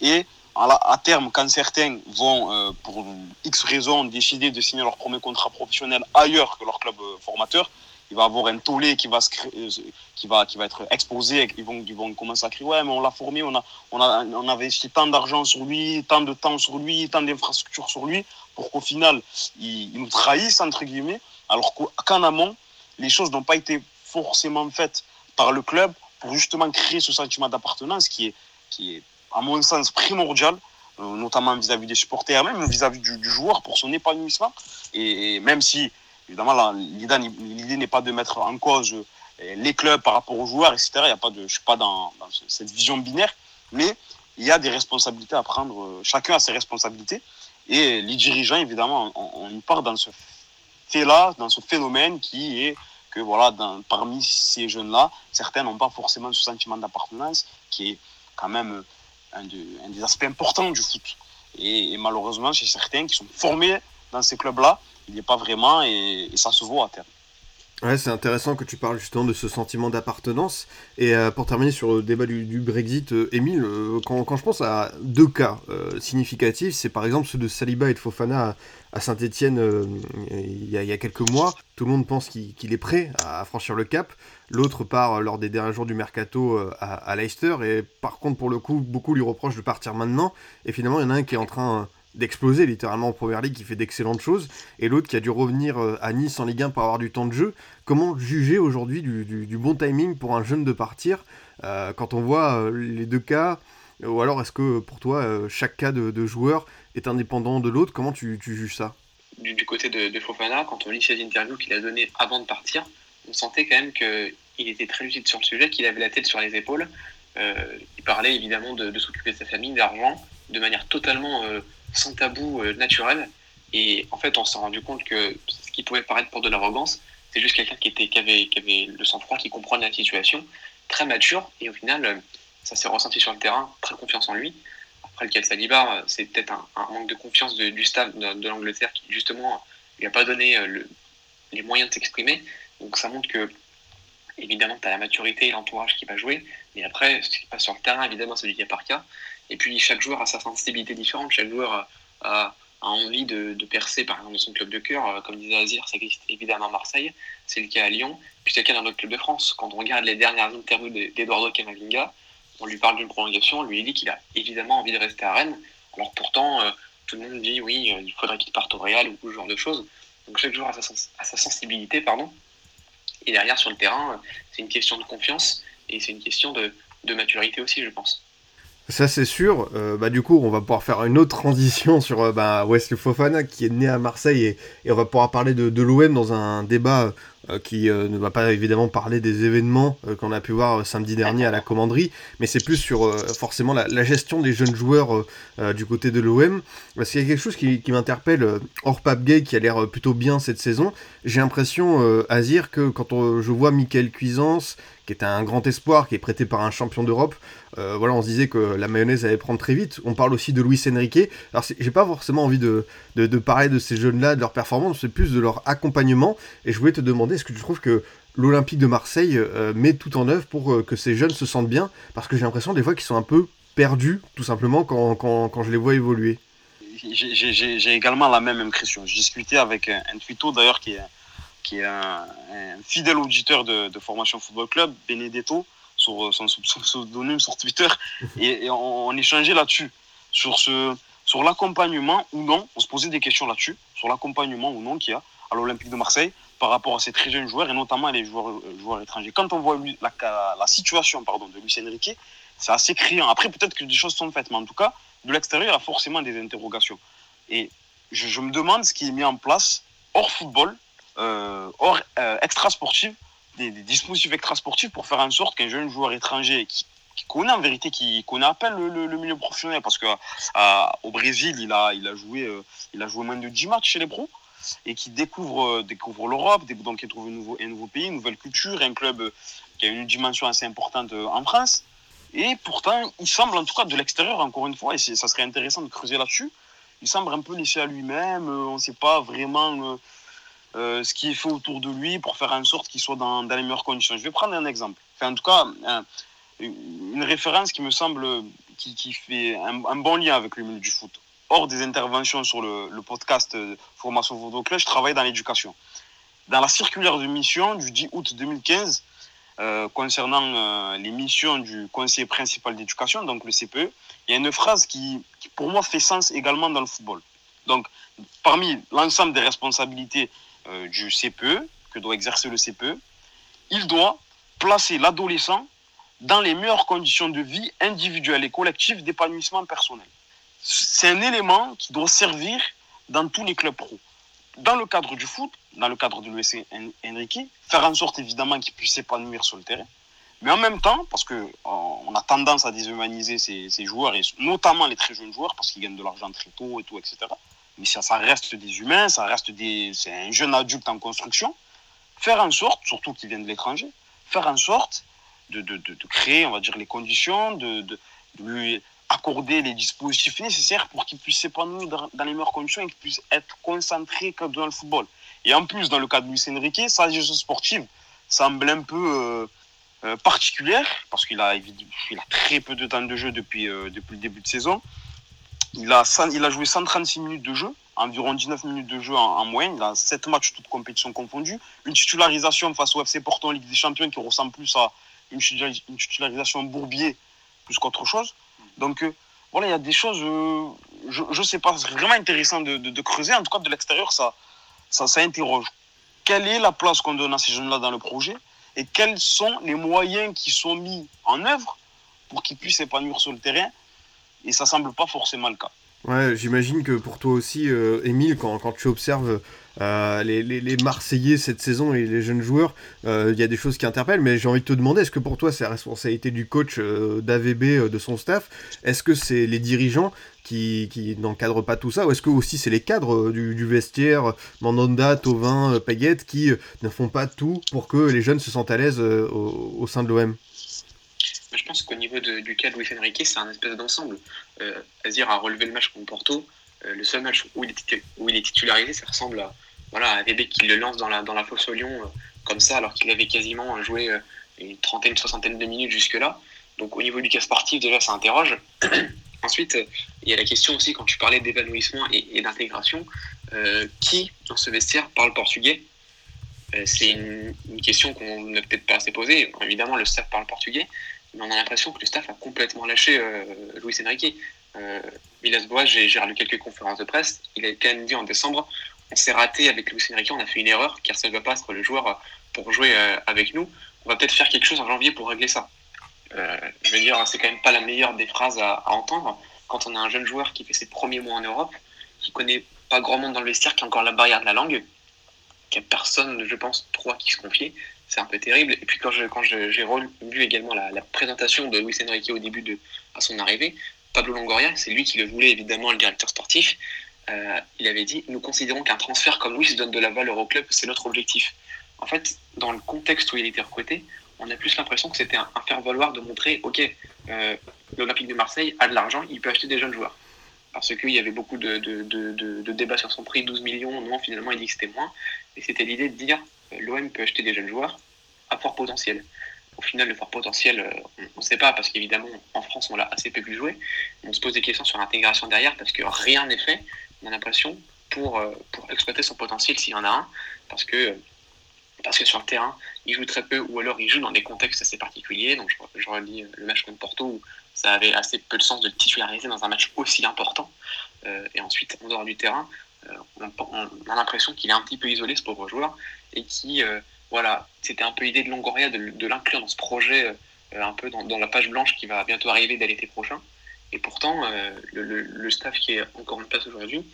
Et à, terme, quand certains vont, euh, pour X raisons, décider de signer leur premier contrat professionnel ailleurs que leur club euh, formateur, il va avoir un tollé qui va, euh, qui va, qui va être exposé. Ils vont, ils vont commencer à crier Ouais, mais on l'a formé, on a, on, a, on avait investi tant d'argent sur lui, tant de temps sur lui, tant d'infrastructures sur lui, pour qu'au final, il, nous trahisse, entre guillemets. Alors qu'en amont, les choses n'ont pas été forcément faites par le club pour justement créer ce sentiment d'appartenance qui est, qui est, à mon sens, primordial euh, notamment vis-à-vis des supporters, même vis-à-vis du, joueur pour son épanouissement. et même si Évidemment, l'idée n'est pas de mettre en cause euh, les clubs par rapport aux joueurs, etc. Il y a pas de, je ne suis pas dans, cette vision binaire, mais il y a des responsabilités à prendre. Euh, chacun a ses responsabilités. Et les dirigeants, évidemment, ont une part dans ce fait-là, dans ce phénomène qui est que voilà, parmi ces jeunes-là, certains n'ont pas forcément ce sentiment d'appartenance, qui est quand même un, des aspects importants du foot. Et, et malheureusement, chez certains qui sont formés dans ces clubs-là, il n'y est pas vraiment et, ça se voit à terme. Ouais, c'est intéressant que tu parles justement de ce sentiment d'appartenance. Et euh, pour terminer sur le débat du, Brexit, euh, Émile, euh, quand, je pense à deux cas significatifs, c'est par exemple ceux de Saliba et de Fofana à, Saint-Etienne il, y a quelques mois. Tout le monde pense qu'il est prêt à, franchir le cap. L'autre part lors des derniers jours du mercato à Leicester. Et par contre, pour le coup, beaucoup lui reprochent de partir maintenant. Et finalement, il y en a un qui est en train d'exploser littéralement en première ligue, qui fait d'excellentes choses, et l'autre qui a dû revenir euh, à Nice en Ligue 1 pour avoir du temps de jeu. Comment juger aujourd'hui du, bon timing pour un jeune de partir euh, quand on voit euh, les deux cas Ou alors est-ce que pour toi, chaque cas de, joueur est indépendant de l'autre? Comment tu, juges ça? Du, côté de, Fofana, quand on lit ses interviews qu'il a données avant de partir, on sentait quand même qu'il était très lucide sur le sujet, qu'il avait la tête sur les épaules. il parlait évidemment de, s'occuper de sa famille, d'argent, de manière totalement sans tabou euh, naturel. Et en fait, on s'est rendu compte que ce qui pouvait paraître pour de l'arrogance, c'est juste quelqu'un qui, était, qui, avait, qui avait le sang-froid, qui comprend la situation, très mature. Et au final, euh, ça s'est ressenti sur le terrain, très confiance en lui. Après, le cas Saliba, euh, c'est peut-être un, manque de confiance du staff de, l'Angleterre qui, justement, lui a pas donné les moyens de s'exprimer. Donc, ça montre que, évidemment, tu as la maturité et l'entourage qui va jouer. Mais après, ce qui passe sur le terrain, évidemment, c'est du cas par cas. Et puis chaque joueur a sa sensibilité différente, chaque joueur a, envie de, percer par exemple dans son club de cœur, euh, comme disait Azir, ça existe évidemment à Marseille, c'est le cas à Lyon, puis c'est le cas dans notre club de France. Quand on regarde les dernières interviews d'Eduardo Camavinga, on lui parle d'une prolongation, lui il dit qu'il a évidemment envie de rester à Rennes, alors pourtant euh, tout le monde dit oui, euh, il faudrait qu'il parte au Real ou ce genre de choses. Donc chaque joueur a sa sensibilité, pardon. Et derrière sur le terrain, c'est une question de confiance et c'est une question de maturité aussi, je pense. Ça c'est sûr. Euh, bah, du coup, on va pouvoir faire une autre transition sur euh, bah, Wesley Fofana qui est né à Marseille et, on va pouvoir parler de, l'OM dans un débat euh, qui ne va pas évidemment parler des événements qu'on a pu voir samedi dernier à la commanderie, mais c'est plus sur forcément la, gestion des jeunes joueurs du côté de l'OM. Parce qu'il y a quelque chose qui, m'interpelle hors Pape Gay qui a l'air plutôt bien cette saison. J'ai l'impression, Azir, que quand je vois Michael Cuisance, qui est un grand espoir, qui est prêté par un champion d'Europe, euh, voilà, on se disait que la mayonnaise allait prendre très vite. On parle aussi de Luis Enrique. Alors, j'ai pas forcément envie de, de, parler de ces jeunes-là, de leur performance, c'est plus de leur accompagnement. Et je voulais te demander, est-ce que tu trouves que l'Olympique de Marseille euh, met tout en œuvre pour euh, que ces jeunes se sentent bien? Parce que j'ai l'impression des fois qu'ils sont un peu perdus, tout simplement, quand, quand, quand je les vois évoluer. J'ai également la même impression. J'ai discuté avec un, un d'ailleurs qui est, qui est un, fidèle auditeur de, de Formation Football Club, Benedetto, sur son, son pseudonyme sur Twitter, et, et on, on échangeait là-dessus, sur, ce, sur l'accompagnement ou non, on se posait des questions là-dessus, sur l'accompagnement ou non qu'il y a à l'Olympique de Marseille par rapport à ces très jeunes joueurs, et notamment les joueurs, euh, joueurs étrangers. Quand on voit la, situation pardon, de Luis Enrique, c'est assez criant. Après, peut-être que des choses sont faites, mais en tout cas, de l'extérieur, il y a forcément des interrogations. Et je, me demande ce qui est mis en place hors football, euh, hors euh, extra-sportif, des, dispositifs extra-sportifs pour faire en sorte qu'un jeune joueur étranger qui, qui connaît en vérité, qui connaît à peine le, milieu professionnel, parce qu'au Brésil, il a, il, a joué, euh, il a joué moins de 10 matchs chez les pros, et qui découvre, euh, découvre l'Europe, donc il trouve un nouveau, pays, une nouvelle culture, un club euh, qui a une dimension assez importante euh, en France. Et pourtant, il semble, en tout cas de l'extérieur, encore une fois, et ça serait intéressant de creuser là-dessus, il semble un peu laissé à lui-même, on ne sait pas vraiment ce qui est fait autour de lui pour faire en sorte qu'il soit dans, les meilleures conditions. Je vais prendre un exemple. En tout cas, un- une référence qui me semble, qui, qui fait un bon lien avec le milieu du foot. Hors des interventions sur le, podcast euh, Formation Photo Club, je travaille dans l'éducation. Dans la circulaire de mission du 10 août 2015, euh, concernant euh, les missions du conseiller principal d'éducation, donc le CPE, il y a une phrase qui, pour moi, fait sens également dans le football. Donc, parmi l'ensemble des responsabilités du CPE, que doit exercer le CPE, il doit placer l'adolescent dans les meilleures conditions de vie individuelle et collective d'épanouissement personnel. C'est un élément qui doit servir dans tous les clubs pro. Dans le cadre du foot, dans le cadre de l'US Enrique, faire en sorte évidemment qu'il puisse s'épanouir sur le terrain, mais en même temps, parce qu'on on a tendance à déshumaniser ces, ces, joueurs, et notamment les très jeunes joueurs, parce qu'ils gagnent de l'argent très tôt et tout, etc. Mais ça, ça reste des humains, ça reste des, c'est un jeune adulte en construction. Faire en sorte, surtout qu'ils viennent de l'étranger, faire en sorte de, de, de, de, créer, on va dire, les conditions, de, de, lui accorder les dispositifs nécessaires pour qu'il puisse s'épanouir dans, dans, les meilleures conditions et qu'il puisse être concentré comme dans le football. Et en plus, dans le cas de Luis Enrique, sa gestion sportive semble un peu euh, euh, particulière parce qu'il a, il a très peu de temps de jeu depuis, euh, depuis le début de saison. Il a, il a joué 136 minutes de jeu, environ 19 minutes de jeu en, en moyenne. A 7 matchs, toutes compétitions confondues. Une titularisation face au FC Porto en Ligue des Champions qui ressemble plus à une titularisation Bourbier plus qu'autre chose. Donc euh, voilà, il y a des choses, euh, je ne sais pas, c'est vraiment intéressant de, de, creuser. En tout cas, de l'extérieur, ça, ça, interroge. Quelle est la place qu'on donne à ces jeunes-là dans le projet et quels sont les moyens qui sont mis en œuvre pour qu'ils puissent s'épanouir sur le terrain? Et ça semble pas forcément le cas. Ouais, j'imagine que pour toi aussi, euh, Émile, quand tu observes euh, les, Marseillais cette saison et les jeunes joueurs, il euh, y a des choses qui interpellent, mais j'ai envie de te demander, est-ce que pour toi c'est la responsabilité du coach euh, d'AVB, de son staff? Est-ce que c'est les dirigeants qui, n'encadrent pas tout ça? Ou est-ce que aussi c'est les cadres du, vestiaire, Mandanda, Tovin, Payet, qui ne font pas tout pour que les jeunes se sentent à l'aise au, sein de l'OM je pense qu'au niveau du cas de Luis Enrique, c'est un espèce d'ensemble. Euh, Azir a relevé le match contre Porto. Le seul match où il, est où il est titularisé, ça ressemble à, voilà, Bébé qui le lance dans la, fosse au lion, euh, comme ça, alors qu'il avait quasiment joué euh, une trentaine, soixantaine de minutes jusque-là. Donc au niveau du cas sportif, déjà, ça interroge. Ensuite, il y a la question aussi, quand tu parlais d'évanouissement et, d'intégration, euh, qui dans ce vestiaire parle portugais? C'est une, question qu'on n'a peut-être pas assez posée. Évidemment, le staff parle portugais, mais on a l'impression que le staff a complètement lâché euh, Luis Enrique. Euh, Milas Boas, j'ai relu quelques conférences de presse, il a quand même dit en décembre on s'est raté avec Luis Enrique, on a fait une erreur, car ça ne va pas être le joueur pour jouer euh, avec nous. On va peut-être faire quelque chose en janvier pour régler ça. Euh, je veux dire, c'est quand même pas la meilleure des phrases à, entendre quand on a un jeune joueur qui fait ses premiers mois en Europe, qui connaît pas grand monde dans le vestiaire, qui a encore la barrière de la langue, qui a personne, je pense, trop à qui se confier. C'est un peu terrible. Et puis quand quand j'ai relu également la, présentation de Luis Enrique au début de son arrivée, Pablo Longoria, c'est lui qui le voulait évidemment, le directeur sportif. Euh, il avait dit Nous considérons qu'un transfert comme Luis donne de la valeur au club, c'est notre objectif. En fait, dans le contexte où il était recruté, on a plus l'impression que c'était un, faire-valoir de montrer Ok, euh, l'Olympique de Marseille a de l'argent, il peut acheter des jeunes joueurs. Parce qu'il y avait beaucoup de, de, débats sur son prix 12 millions, non, finalement il dit que c'était moins. Et c'était l'idée de dire euh, L'OM peut acheter des jeunes joueurs à fort potentiel. Au final, le fort potentiel, euh, on ne sait pas, parce qu'évidemment, en France, on l'a assez peu vu jouer. On se pose des questions sur l'intégration derrière, parce que rien n'est fait, on a l'impression, pour, euh, exploiter son potentiel s'il y en a un. Parce que parce que sur le terrain, il joue très peu ou alors il joue dans des contextes assez particuliers. Donc je, je relis le match contre Porto où ça avait assez peu de sens de le titulariser dans un match aussi important. Euh, et ensuite, en dehors du terrain, euh, on, a l'impression qu'il est un petit peu isolé, ce pauvre joueur, et qui, euh, voilà, c'était un peu l'idée de Longoria de, l'inclure dans ce projet, un peu dans, la page blanche qui va bientôt arriver dès l'été prochain. Et pourtant, le, le, staff qui est encore en place aujourd'hui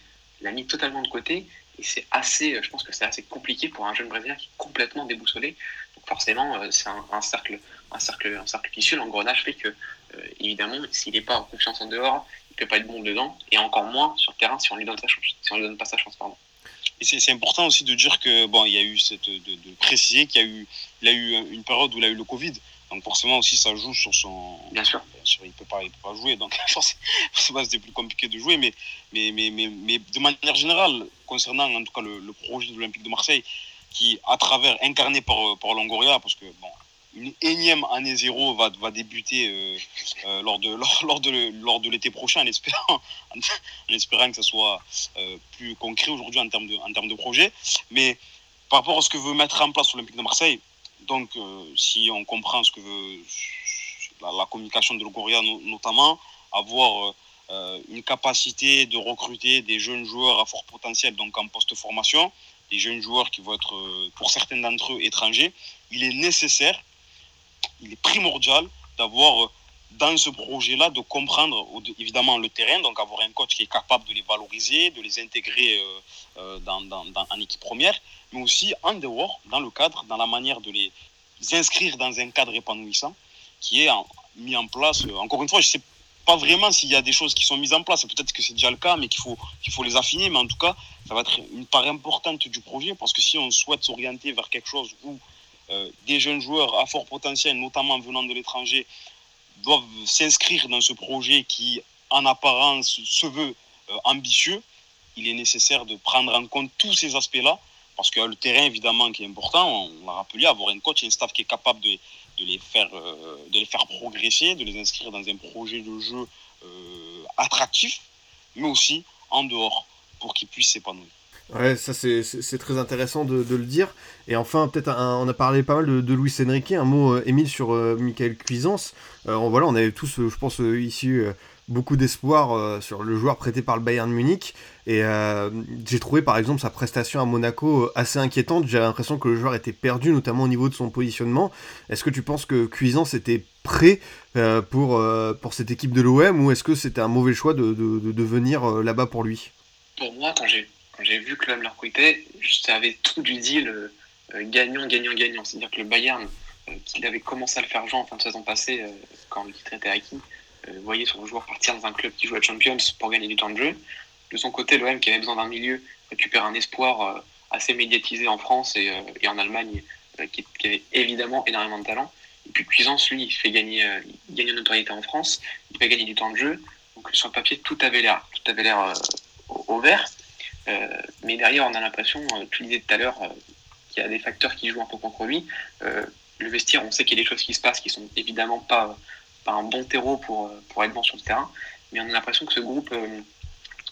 l'a mis totalement de côté et c'est assez, je pense que c'est assez compliqué pour un jeune Brésilien qui est complètement déboussolé. Donc forcément, euh, c'est un, cercle, un cercle. L'engrenage fait que, euh, évidemment, s'il n'est pas en confiance en dehors, il ne peut pas être bon dedans, et encore moins sur le terrain si on lui lui donne pas sa chance. Et c'est important aussi de dire que bon, il y a eu cette, de, de préciser qu'il y a eu, il a eu une période où il a eu le Covid. Donc forcément aussi ça joue sur son. Bien sûr. il peut pas, il peut pas jouer. Donc forcément c'était plus compliqué de jouer, mais mais, mais, mais, mais de manière générale concernant en tout cas le, projet de l'Olympique de Marseille, qui à travers incarné par par Longoria, parce que bon une énième année zéro va, va débuter euh, euh, lors de, lors, lors de l'été prochain en espérant, en que ça soit euh, plus concret aujourd'hui en termes de, en termes de projet. Mais par rapport à ce que veut mettre en place l'Olympique de Marseille, donc, si on comprend ce que veut la, communication de Logoria notamment, avoir une capacité de recruter des jeunes joueurs à fort potentiel, donc en post-formation, des jeunes joueurs qui vont être, pour certains d'entre eux, étrangers, il est nécessaire, il est primordial d'avoir dans ce projet-là de comprendre évidemment le terrain, donc avoir un coach qui est capable de les valoriser, de les intégrer dans, dans, en équipe première, mais aussi en dehors, dans le cadre, dans la manière de les inscrire dans un cadre épanouissant qui est mis en place. Euh, encore une fois, je ne sais pas vraiment s'il y a des choses qui sont mises en place. Peut-être que c'est déjà le cas, mais qu'il faut, qu'il faut les affiner. Mais en tout cas, ça va être une part importante du projet parce que si on souhaite s'orienter vers quelque chose où euh, des jeunes joueurs à fort potentiel, notamment venant de l'étranger, doivent s'inscrire dans ce projet qui, en apparence, se veut euh, ambitieux, il est nécessaire de prendre en compte tous ces aspects-là parce que le terrain, évidemment, qui est important, on l'a rappelé, avoir un coach et un staff qui est capable de, les, faire, euh, de les faire progresser, de les inscrire dans un projet de jeu euh, attractif, mais aussi en dehors, pour qu'ils puissent s'épanouir. Ouais, ça c'est très intéressant de, le dire. Et enfin, peut-être on a parlé pas mal de, de Luis Enrique, un mot, euh, Émile, sur Michael Cuisance. voilà, on avait tous, je pense, ici beaucoup d'espoir euh, sur le joueur prêté par le Bayern Munich. Et euh, j'ai trouvé par exemple sa prestation à Monaco euh, assez inquiétante. J'ai l'impression que le joueur était perdu, notamment au niveau de son positionnement. Est-ce que tu penses que Cuisance était prêt pour, pour cette équipe de l'OM ou est-ce que c'était un mauvais choix de, de, venir là-bas pour lui? Pour moi, quand j'ai, j'ai vu que l'OM le recrutait, je savais tout du deal gagnant, gagnant, gagnant. C'est-à-dire que le Bayern, qu'il avait commencé à le faire jouer en fin de saison passée, quand le titre était acquis, euh, voyez son joueur partir dans un club qui joue à Champions pour gagner du temps de jeu. De son côté, l'OM qui avait besoin d'un milieu récupère un espoir euh, assez médiatisé en France et, euh, en Allemagne qui, avait évidemment énormément de talent. Et puis Cuisance, lui, il fait gagner, en notoriété en France, il fait gagner du temps de jeu. Donc sur le papier, tout avait l'air, tout avait l'air au, vert. Mais derrière, on a l'impression, tu disais tout à l'heure, qu'il y a des facteurs qui jouent un peu contre lui. le vestiaire, on sait qu'il y a des choses qui se passent qui sont évidemment pas pas un bon terreau pour, euh, pour être bon sur le terrain. Mais on a l'impression que ce groupe, euh,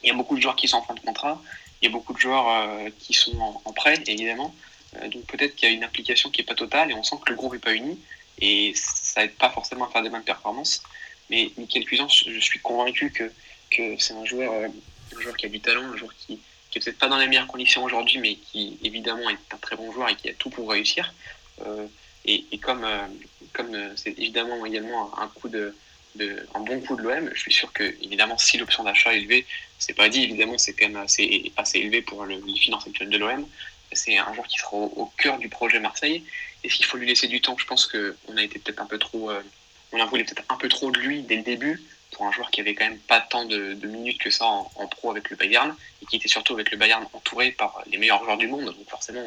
il y a beaucoup de joueurs qui sont en fin de contrat, il y a beaucoup de joueurs euh, qui sont en, prêt, évidemment. donc peut-être qu'il y a une application qui n'est pas totale et on sent que le groupe n'est pas uni. Et ça n'aide pas forcément à faire des bonnes performances. Mais Michael Cuisance, je suis convaincu que, que c'est un joueur, un joueur qui a du talent, un joueur qui, qui est peut-être pas dans les meilleures conditions aujourd'hui, mais qui évidemment est un très bon joueur et qui a tout pour réussir. et, et, comme, comme euh, c'est évidemment également un, coup de, un bon coup de l'OM, je suis sûr que évidemment si l'option d'achat est élevée, c'est pas dit évidemment c'est quand même assez, assez élevé pour le, les finances actuelles de l'OM. C'est un joueur qui sera au, cœur du projet Marseille. Et s'il faut lui laisser du temps, je pense qu'on a été peut-être un peu trop, euh, on a voulu peut-être un peu trop de lui dès le début pour un joueur qui avait quand même pas tant de, minutes que ça en, pro avec le Bayern et qui était surtout avec le Bayern entouré par les meilleurs joueurs du monde. Donc forcément,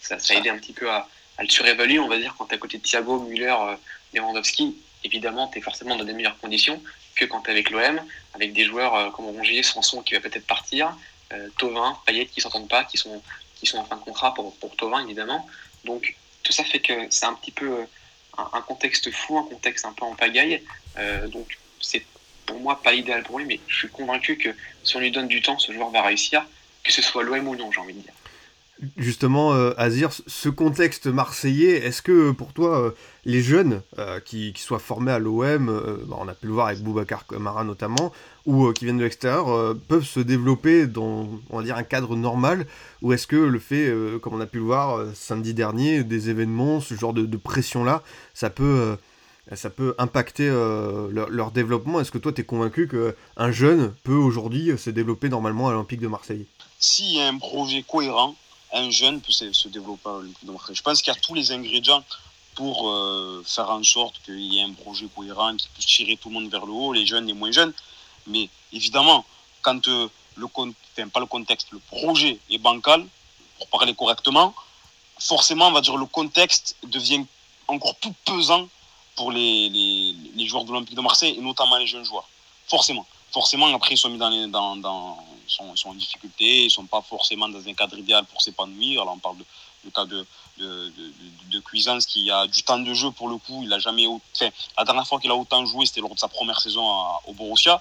ça, ça a aidé un petit peu à, à le surévaluer, on va dire, quand tu es à côté de Thiago, Müller, euh, Lewandowski. Évidemment, tu es forcément dans des meilleures conditions que quand tu es avec l'OM, avec des joueurs euh, comme Rongier, Sanson qui va peut-être partir, euh, Tovin, Payet qui s'entendent pas, qui sont, qui sont en fin de contrat pour, pour Tovin, évidemment. Donc, tout ça fait que c'est un petit peu un, contexte fou, un contexte un peu en pagaille. donc, c'est pour moi pas l'idéal pour lui, mais je suis convaincu que si on lui donne du temps, ce joueur va réussir, que ce soit l'OM ou non, j'ai envie de dire. Justement, euh, Azir, ce contexte marseillais, est-ce que pour toi, euh, les jeunes euh, qui, qui, soient formés à l'OM, bah, on a pu le voir avec Boubacar Kamara notamment, ou qui viennent de l'extérieur, peuvent se développer dans, on va dire, un cadre normal Ou est-ce que le fait, comme on a pu le voir samedi dernier, des événements, ce genre de, de pression-là, ça peut ça peut impacter leur, leur, développement. Est-ce que toi, tu es convaincu qu'un jeune peut aujourd'hui se développer normalement à l'Olympique de Marseille? S'il y a un projet cohérent, un jeune peut se, développer à l'Olympique de Marseille. Je pense qu'il y a tous les ingrédients pour euh, faire en sorte qu'il y ait un projet cohérent qui puisse tirer tout le monde vers le haut, les jeunes, les moins jeunes. Mais évidemment, quand euh, le enfin, pas le contexte, le projet est bancal, pour parler correctement, forcément, on va dire le contexte devient encore plus pesant pour les, les, joueurs de l'Olympique de Marseille et notamment les jeunes joueurs. Forcément. Forcément, après, ils sont mis dans, les, dans, sont, sont, en difficulté, ils ne sont pas forcément dans un cadre idéal pour s'épanouir. Alors, on parle de, cas de, de, de, Cuisance qui a du temps de jeu pour le coup. Il a jamais la dernière fois qu'il a autant joué, c'était lors de sa première saison au Borussia.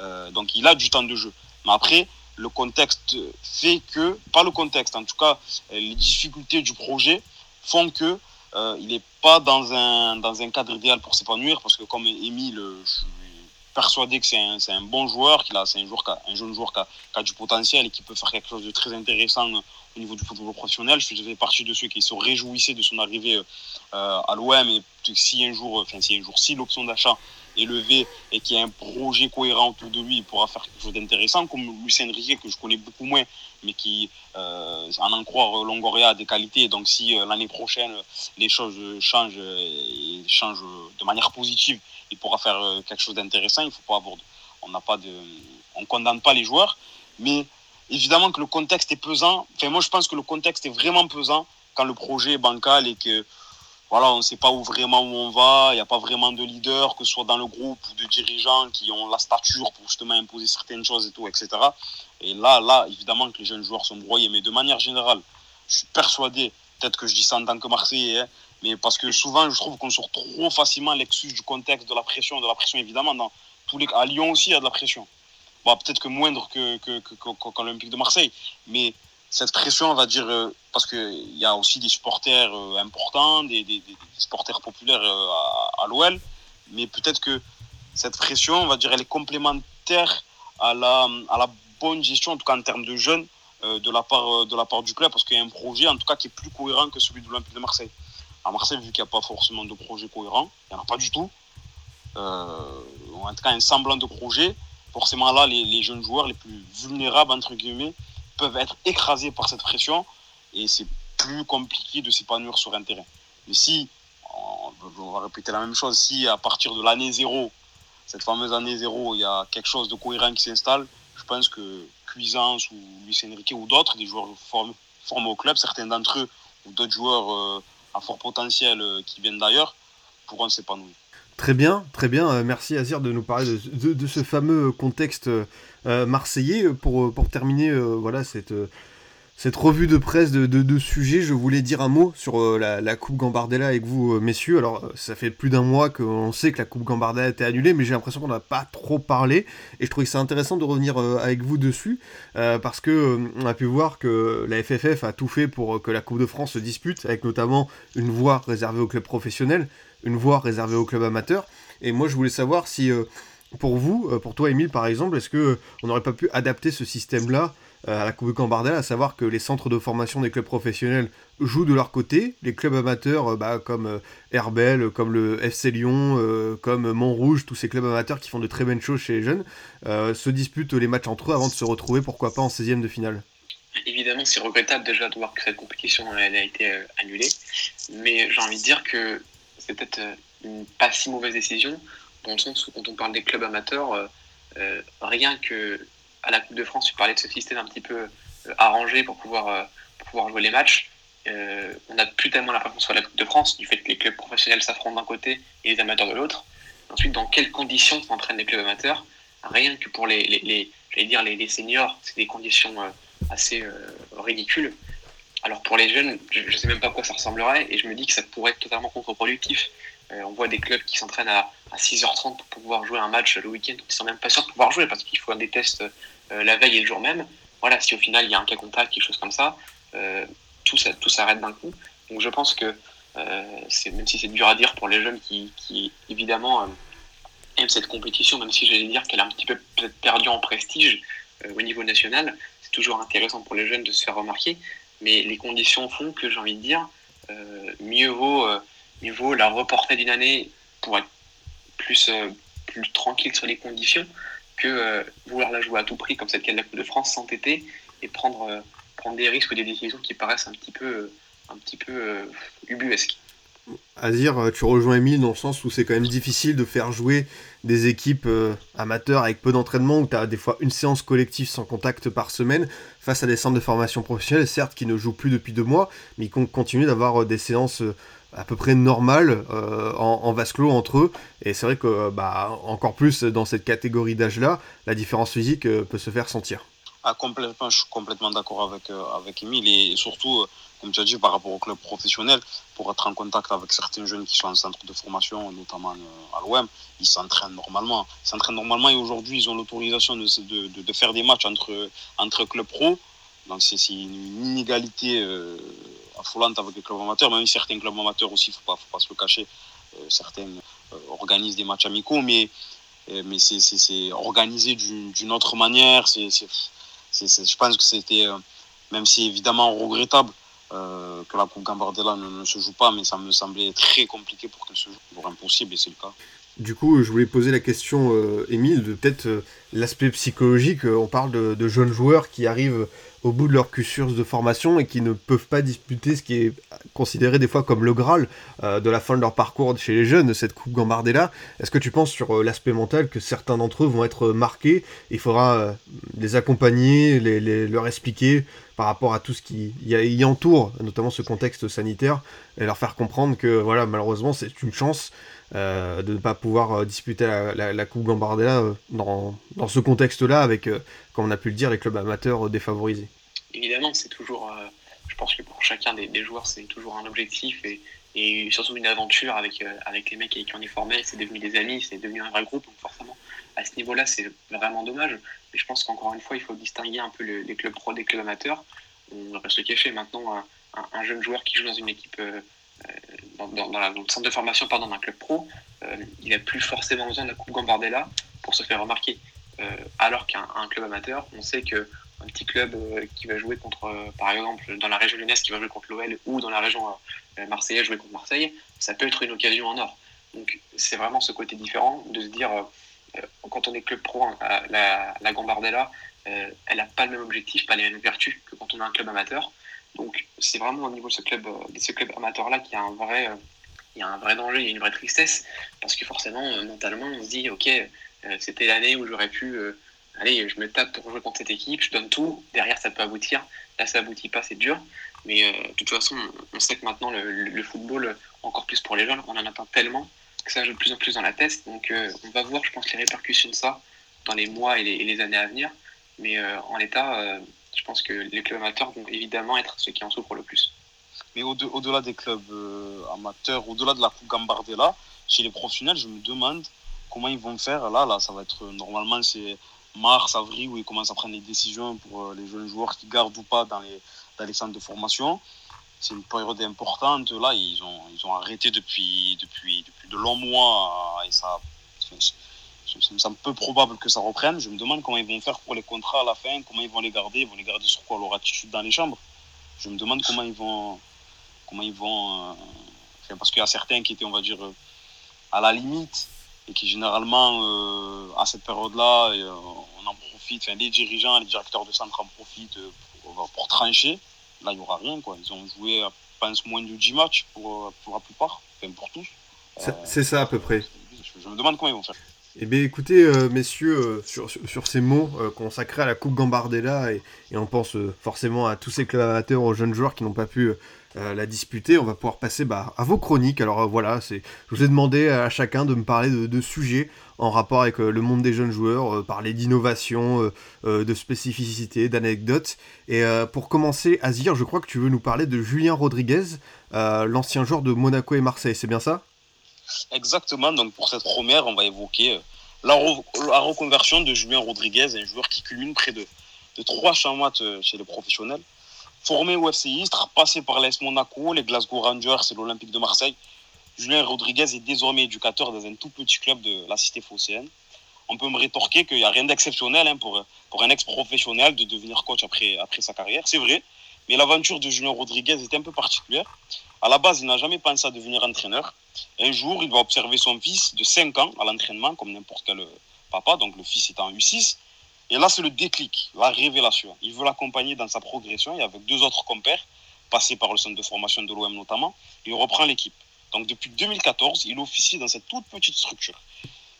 Euh, donc, il a du temps de jeu. Mais après, le contexte fait que, pas le contexte, en tout cas, les difficultés du projet font que euh, il n'est pas dans un, dans un cadre idéal pour s'épanouir parce que comme Émile, je persuadé que c'est un, un, bon joueur, qu'il a, c'est un, joueur qui jeune joueur qui a, du potentiel et qui peut faire quelque chose de très intéressant au niveau du football professionnel. Je faisais partie de ceux qui se réjouissaient de son arrivée euh, à l'OM et si un jour, enfin si un jour, si l'option d'achat est levée et qu'il y a un projet cohérent autour de lui, il pourra faire quelque chose d'intéressant, comme Lucien Riquet que je connais beaucoup moins, mais qui, euh, en en croire Longoria, a des qualités. Donc si euh, l'année prochaine les choses changent changent de manière positive, il pourra faire euh, quelque chose d'intéressant. Il faut pas avoir, on n'a pas de, on condamne pas les joueurs, mais évidemment que le contexte est pesant. Enfin, moi, je pense que le contexte est vraiment pesant quand le projet est bancal et que voilà, on ne sait pas vraiment où on va, il n'y a pas vraiment de leader, que ce soit dans le groupe ou de dirigeants qui ont la stature pour justement imposer certaines choses et tout, etc. Et là, là, évidemment que les jeunes joueurs sont broyés, mais de manière générale, je suis persuadé, peut-être que je dis ça en tant que Marseillais, hein, mais parce que souvent, je trouve qu'on sort trop facilement l'excuse du contexte, de la pression, de la pression évidemment. Dans tous les... À Lyon aussi, il y a de la pression. Bon, peut-être que moindre que, que, de Marseille. Mais cette pression, on va dire, euh, parce qu'il y a aussi des supporters euh, importants, des, supporters populaires euh, à, l'OL. Mais peut-être que cette pression, on va dire, elle est complémentaire à la, à la bonne gestion, en tout cas en termes de jeunes, de, la part, de la part du club, parce qu'il y a un projet, en tout cas, qui est plus cohérent que celui de l'Olympique de Marseille. À Marseille, vu qu'il n'y a pas forcément de projet cohérent, il n'y en a pas du tout. En tout cas, un semblant de projet. Forcément, là, les, jeunes joueurs les plus vulnérables, entre guillemets, peuvent être écrasés par cette pression et c'est plus compliqué de s'épanouir sur un terrain. Mais si, on va répéter la même chose, si à partir de l'année zéro, cette fameuse année zéro, il y a quelque chose de cohérent qui s'installe, je pense que Cuisance ou Luis Enrique ou d'autres, des joueurs formés, formés au club, certains d'entre eux ou d'autres joueurs euh, à fort potentiel euh, qui viennent d'ailleurs pourront s'épanouir. Très bien, très bien. Euh, merci Azir de nous parler de, ce fameux contexte euh, marseillais. Pour, pour terminer euh, voilà, cette, cette revue de presse de, de, sujets, je voulais dire un mot sur euh, la, Coupe Gambardella avec vous, euh, messieurs. Alors, euh, ça fait plus d'un mois qu'on sait que la Coupe Gambardella a été annulée, mais j'ai l'impression qu'on n'a pas trop parlé. Et je trouvais que c'est intéressant de revenir avec vous dessus, parce que on a pu voir que la FFF a tout fait pour que la Coupe de France se dispute, avec notamment une voie réservée aux clubs professionnels, une voie réservée aux clubs amateurs. Et moi, je voulais savoir si, pour vous, pour toi, Émile, par exemple, est-ce que on n'aurait pas pu adapter ce système-là euh, à la Coupe Cambardella, à savoir que les centres de formation des clubs professionnels jouent de leur côté, les clubs amateurs euh, bah, comme euh, Herbel, comme le FC Lyon, euh, comme Montrouge, tous ces clubs amateurs qui font de très bonnes choses chez les jeunes, euh, se disputent les matchs entre eux avant de se retrouver, pourquoi pas, en 16e de finale? Évidemment, c'est regrettable déjà de voir que cette compétition a été euh, annulée, mais j'ai envie de dire que peut-être une pas si mauvaise décision, dans le sens où quand on parle des clubs amateurs, rien que à la Coupe de France, tu parlais de ce système un petit peu euh, arrangé pour pouvoir, euh, jouer les matchs. Euh, on n'a plus tellement l'impression sur la Coupe de France, du fait que les clubs professionnels s'affrontent d'un côté et les amateurs de l'autre. Ensuite, dans quelles conditions s'entraînent les clubs amateurs? Rien que pour les, les, dire les seniors, c'est des conditions assez ridicules. Alors pour les jeunes, je ne sais même pas à quoi ça ressemblerait et je me dis que ça pourrait être totalement contre-productif. Euh, on voit des clubs qui s'entraînent à, à, 6h30 pour pouvoir jouer un match le week-end, ils sont même pas sûrs de pouvoir jouer parce qu'il faut des tests euh, la veille et le jour même. Voilà, si au final il y a un cas contact, quelque chose comme ça, tout, ça, tout s'arrête d'un coup. Donc je pense que c'est même si c'est dur à dire pour les jeunes qui, qui évidemment aiment cette compétition, même si j'allais dire qu'elle a un petit peu peut-être perdu en prestige au niveau national, c'est toujours intéressant pour les jeunes de se faire remarquer. Mais les conditions font que j'ai envie de dire, mieux vaut mieux vaut la reporter d'une année pour être plus, euh, plus tranquille sur les conditions que euh, vouloir la jouer à tout prix comme cette de la Coupe de France, s'entêter et prendre, euh, prendre des risques ou des décisions qui paraissent un petit peu, un petit peu ubuesques. Azir, tu rejoins Emile dans le sens où c'est quand même difficile de faire jouer des équipes amateurs avec peu d'entraînement, où tu as des fois une séance collective sans contact par semaine, face à des centres de formation professionnels, certes qui ne jouent plus depuis deux mois, mais qui continuent d'avoir des séances à peu près normal euh, en, vase clos entre eux. Et c'est vrai que, bah, encore plus dans cette catégorie d'âge-là, la différence physique euh, peut se faire sentir. Ah, complètement, je suis complètement d'accord avec, euh, avec Emile. Et surtout, comme tu as dit, par rapport au club professionnel, pour être en contact avec certains jeunes qui sont en centre de formation, notamment à l'OM, ils s'entraînent normalement. Ils s'entraînent normalement et aujourd'hui, ils ont l'autorisation de, de, de, faire des matchs entre, entre clubs pro. Donc, c'est une inégalité affolante avec les clubs amateurs, même certains clubs amateurs aussi, il ne faut pas, se le cacher, euh, certains euh, organisent des matchs amicaux, mais, euh, mais c'est organisé d'une autre manière. je pense que c'était, même si évidemment regrettable, que la Coupe Gambardella ne, se joue pas, mais ça me semblait très compliqué pour qu'elle se joue, voire impossible, et c'est le cas. Du coup, je voulais poser la question, Émile, de peut-être l'aspect psychologique. On parle de, jeunes joueurs qui arrivent au bout de leur cursus de formation et qui ne peuvent pas disputer ce qui est considéré des fois comme le Graal euh, de la fin de leur parcours chez les jeunes, cette Coupe Gambardella. Est-ce que tu penses sur euh, l'aspect mental que certains d'entre eux vont être marqués? Il faudra euh, les accompagner, les, leur expliquer par rapport à tout ce qui y, entoure, notamment ce contexte sanitaire, et leur faire comprendre que voilà, malheureusement, c'est une chance de ne pas pouvoir disputer la, Coupe Gambardella dans, dans, ce contexte-là avec comme on a pu le dire, les clubs amateurs défavorisés. Évidemment, c'est toujours, euh, je pense que pour chacun des, joueurs, c'est toujours un objectif et, surtout une aventure avec, euh, avec les mecs avec qui on est formé. C'est devenu des amis, c'est devenu un vrai groupe. Donc forcément, à ce niveau-là, c'est vraiment dommage. Mais je pense qu'encore une fois, il faut distinguer un peu les clubs pro des clubs amateurs. On va se cacher. Maintenant, un, jeune joueur qui joue dans une équipe, euh, dans, dans, le centre de formation pardon, d'un club pro, il n'a plus forcément besoin de la Coupe Gambardella pour se faire remarquer. Euh, alors qu'un club amateur, on sait que un petit club euh, qui va jouer contre, euh, par exemple, dans la région lyonnaise, qui va jouer contre l'OL ou dans la région marseillaise, jouer contre Marseille, ça peut être une occasion en or. Donc c'est vraiment ce côté différent de se dire, quand on est club pro, hein, la, la Gambardella, elle n'a pas le même objectif, pas les mêmes vertus que quand on a un club amateur. Donc c'est vraiment au niveau de ce club, de ce club amateur-là qu'il y a un vrai, il y a un vrai danger, il y a une vraie tristesse, parce que forcément, mentalement, on se dit, ok, euh, c'était l'année où j'aurais pu, euh, allez, je me tape pour jouer contre cette équipe, je donne tout, derrière ça peut aboutir, là ça aboutit pas, c'est dur. Mais euh, de toute façon, on sait que maintenant le, football, encore plus pour les jeunes, on en attend tellement que ça joue de plus en plus dans la tête. Donc on va voir, je pense, les répercussions de ça dans les mois et les, années à venir. Mais en l'état, je pense que les clubs amateurs vont évidemment être ceux qui en souffrent le plus. Mais au-delà des clubs amateurs, au-delà de la Coupe Gambardella, chez les professionnels, je me demande comment ils vont faire là, là, ça va être normalement c'est mars, avril où ils commencent à prendre des décisions pour euh, les jeunes joueurs qui gardent ou pas les, dans les centres de formation. C'est une période importante. Là, ils ont, ils ont arrêté depuis, depuis, depuis de longs mois et ça, ça me semble peu probable que ça reprenne. Je me demande comment ils vont faire pour les contrats à la fin, comment ils vont les garder. Ils vont les garder sur quoi Leur attitude dans les chambres? Je me demande comment ils vont. Comment ils vont euh, parce qu'il y a certains qui étaient, on va dire, euh, à la limite et qui généralement, euh, à cette période-là, euh, on en profite, les dirigeants, les directeurs de centre en profitent pour trancher. Là, il n'y aura rien. Quoi. Ils ont joué, je pense, moins de 10 matchs pour, pour la plupart, enfin pour tous. C'est ça à peu près. Je, me demande comment ils vont faire. Eh bien écoutez, euh, messieurs, sur, sur, ces mots consacrés à la Coupe Gambardella, et, et on pense forcément à tous ces clubs amateurs, aux jeunes joueurs qui n'ont pas pu euh, la disputer, on va pouvoir passer bah, à vos chroniques. Alors euh, voilà, c'est, je vous ai demandé à chacun de me parler de, sujets en rapport avec euh, le monde des jeunes joueurs, parler d'innovation, de spécificité, d'anecdotes. Et pour commencer, Azir, je crois que tu veux nous parler de Julien Rodriguez, l'ancien joueur de Monaco et Marseille, c'est bien ça? Exactement, donc pour cette première, on va évoquer la, reconversion de Julien Rodriguez, un joueur qui culmine près de, de 3 chamats chez les professionnels. Formé au FC Istres, passé par l'AS Monaco, les Glasgow Rangers et l'Olympique de Marseille, Julien Rodriguez est désormais éducateur dans un tout petit club de la cité phocéenne. On peut me rétorquer qu'il n'y a rien d'exceptionnel hein, pour, pour un ex-professionnel de devenir coach après, après sa carrière. C'est vrai, mais l'aventure de Julien Rodriguez est un peu particulière. À la base, il n'a jamais pensé à devenir entraîneur. Un jour, il va observer son fils de 5 ans à l'entraînement, comme n'importe quel papa, donc le fils est en U6. Et là, c'est le déclic, la révélation. Il veut l'accompagner dans sa progression et avec deux autres compères, passés par le centre de formation de l'OM notamment, il reprend l'équipe. Donc depuis 2014, il officie dans cette toute petite structure.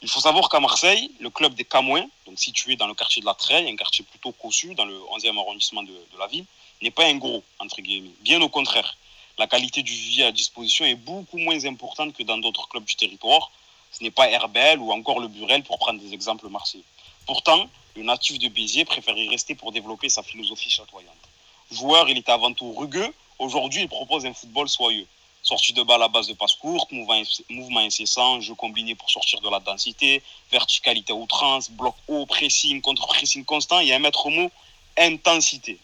Il faut savoir qu'à Marseille, le club des Camouins, donc situé dans le quartier de la Treille, un quartier plutôt cossu dans le 11e arrondissement de, de la ville, n'est pas un gros, entre guillemets. Bien au contraire, la qualité du vivier à disposition est beaucoup moins importante que dans d'autres clubs du territoire. Ce n'est pas Herbel ou encore le Burel pour prendre des exemples marseillais. Pourtant, le natif de Béziers préfère y rester pour développer sa philosophie chatoyante. Joueur, il était avant tout rugueux. Aujourd'hui, il propose un football soyeux. Sortie de balle à base de passe courte, mouvement incessant, jeu combiné pour sortir de la densité, verticalité outrance, bloc haut, pressing, contre-pressing constant et un maître mot, intensité.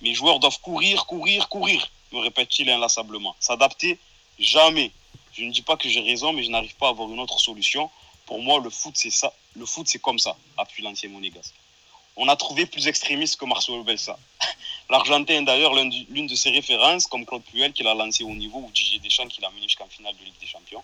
Mes joueurs doivent courir, courir, courir, me répète-t-il inlassablement. S'adapter, jamais. Je ne dis pas que j'ai raison, mais je n'arrive pas à avoir une autre solution. Pour moi, le foot, c'est ça. Le foot, c'est comme ça, appuie l'ancien Monégas. On a trouvé plus extrémiste que Marcelo Belsa. L'Argentin, d'ailleurs, l'une de ses références, comme Claude Puel, qu'il a lancé au niveau, ou Didier Deschamps, qui l'a mené jusqu'en finale de Ligue des Champions.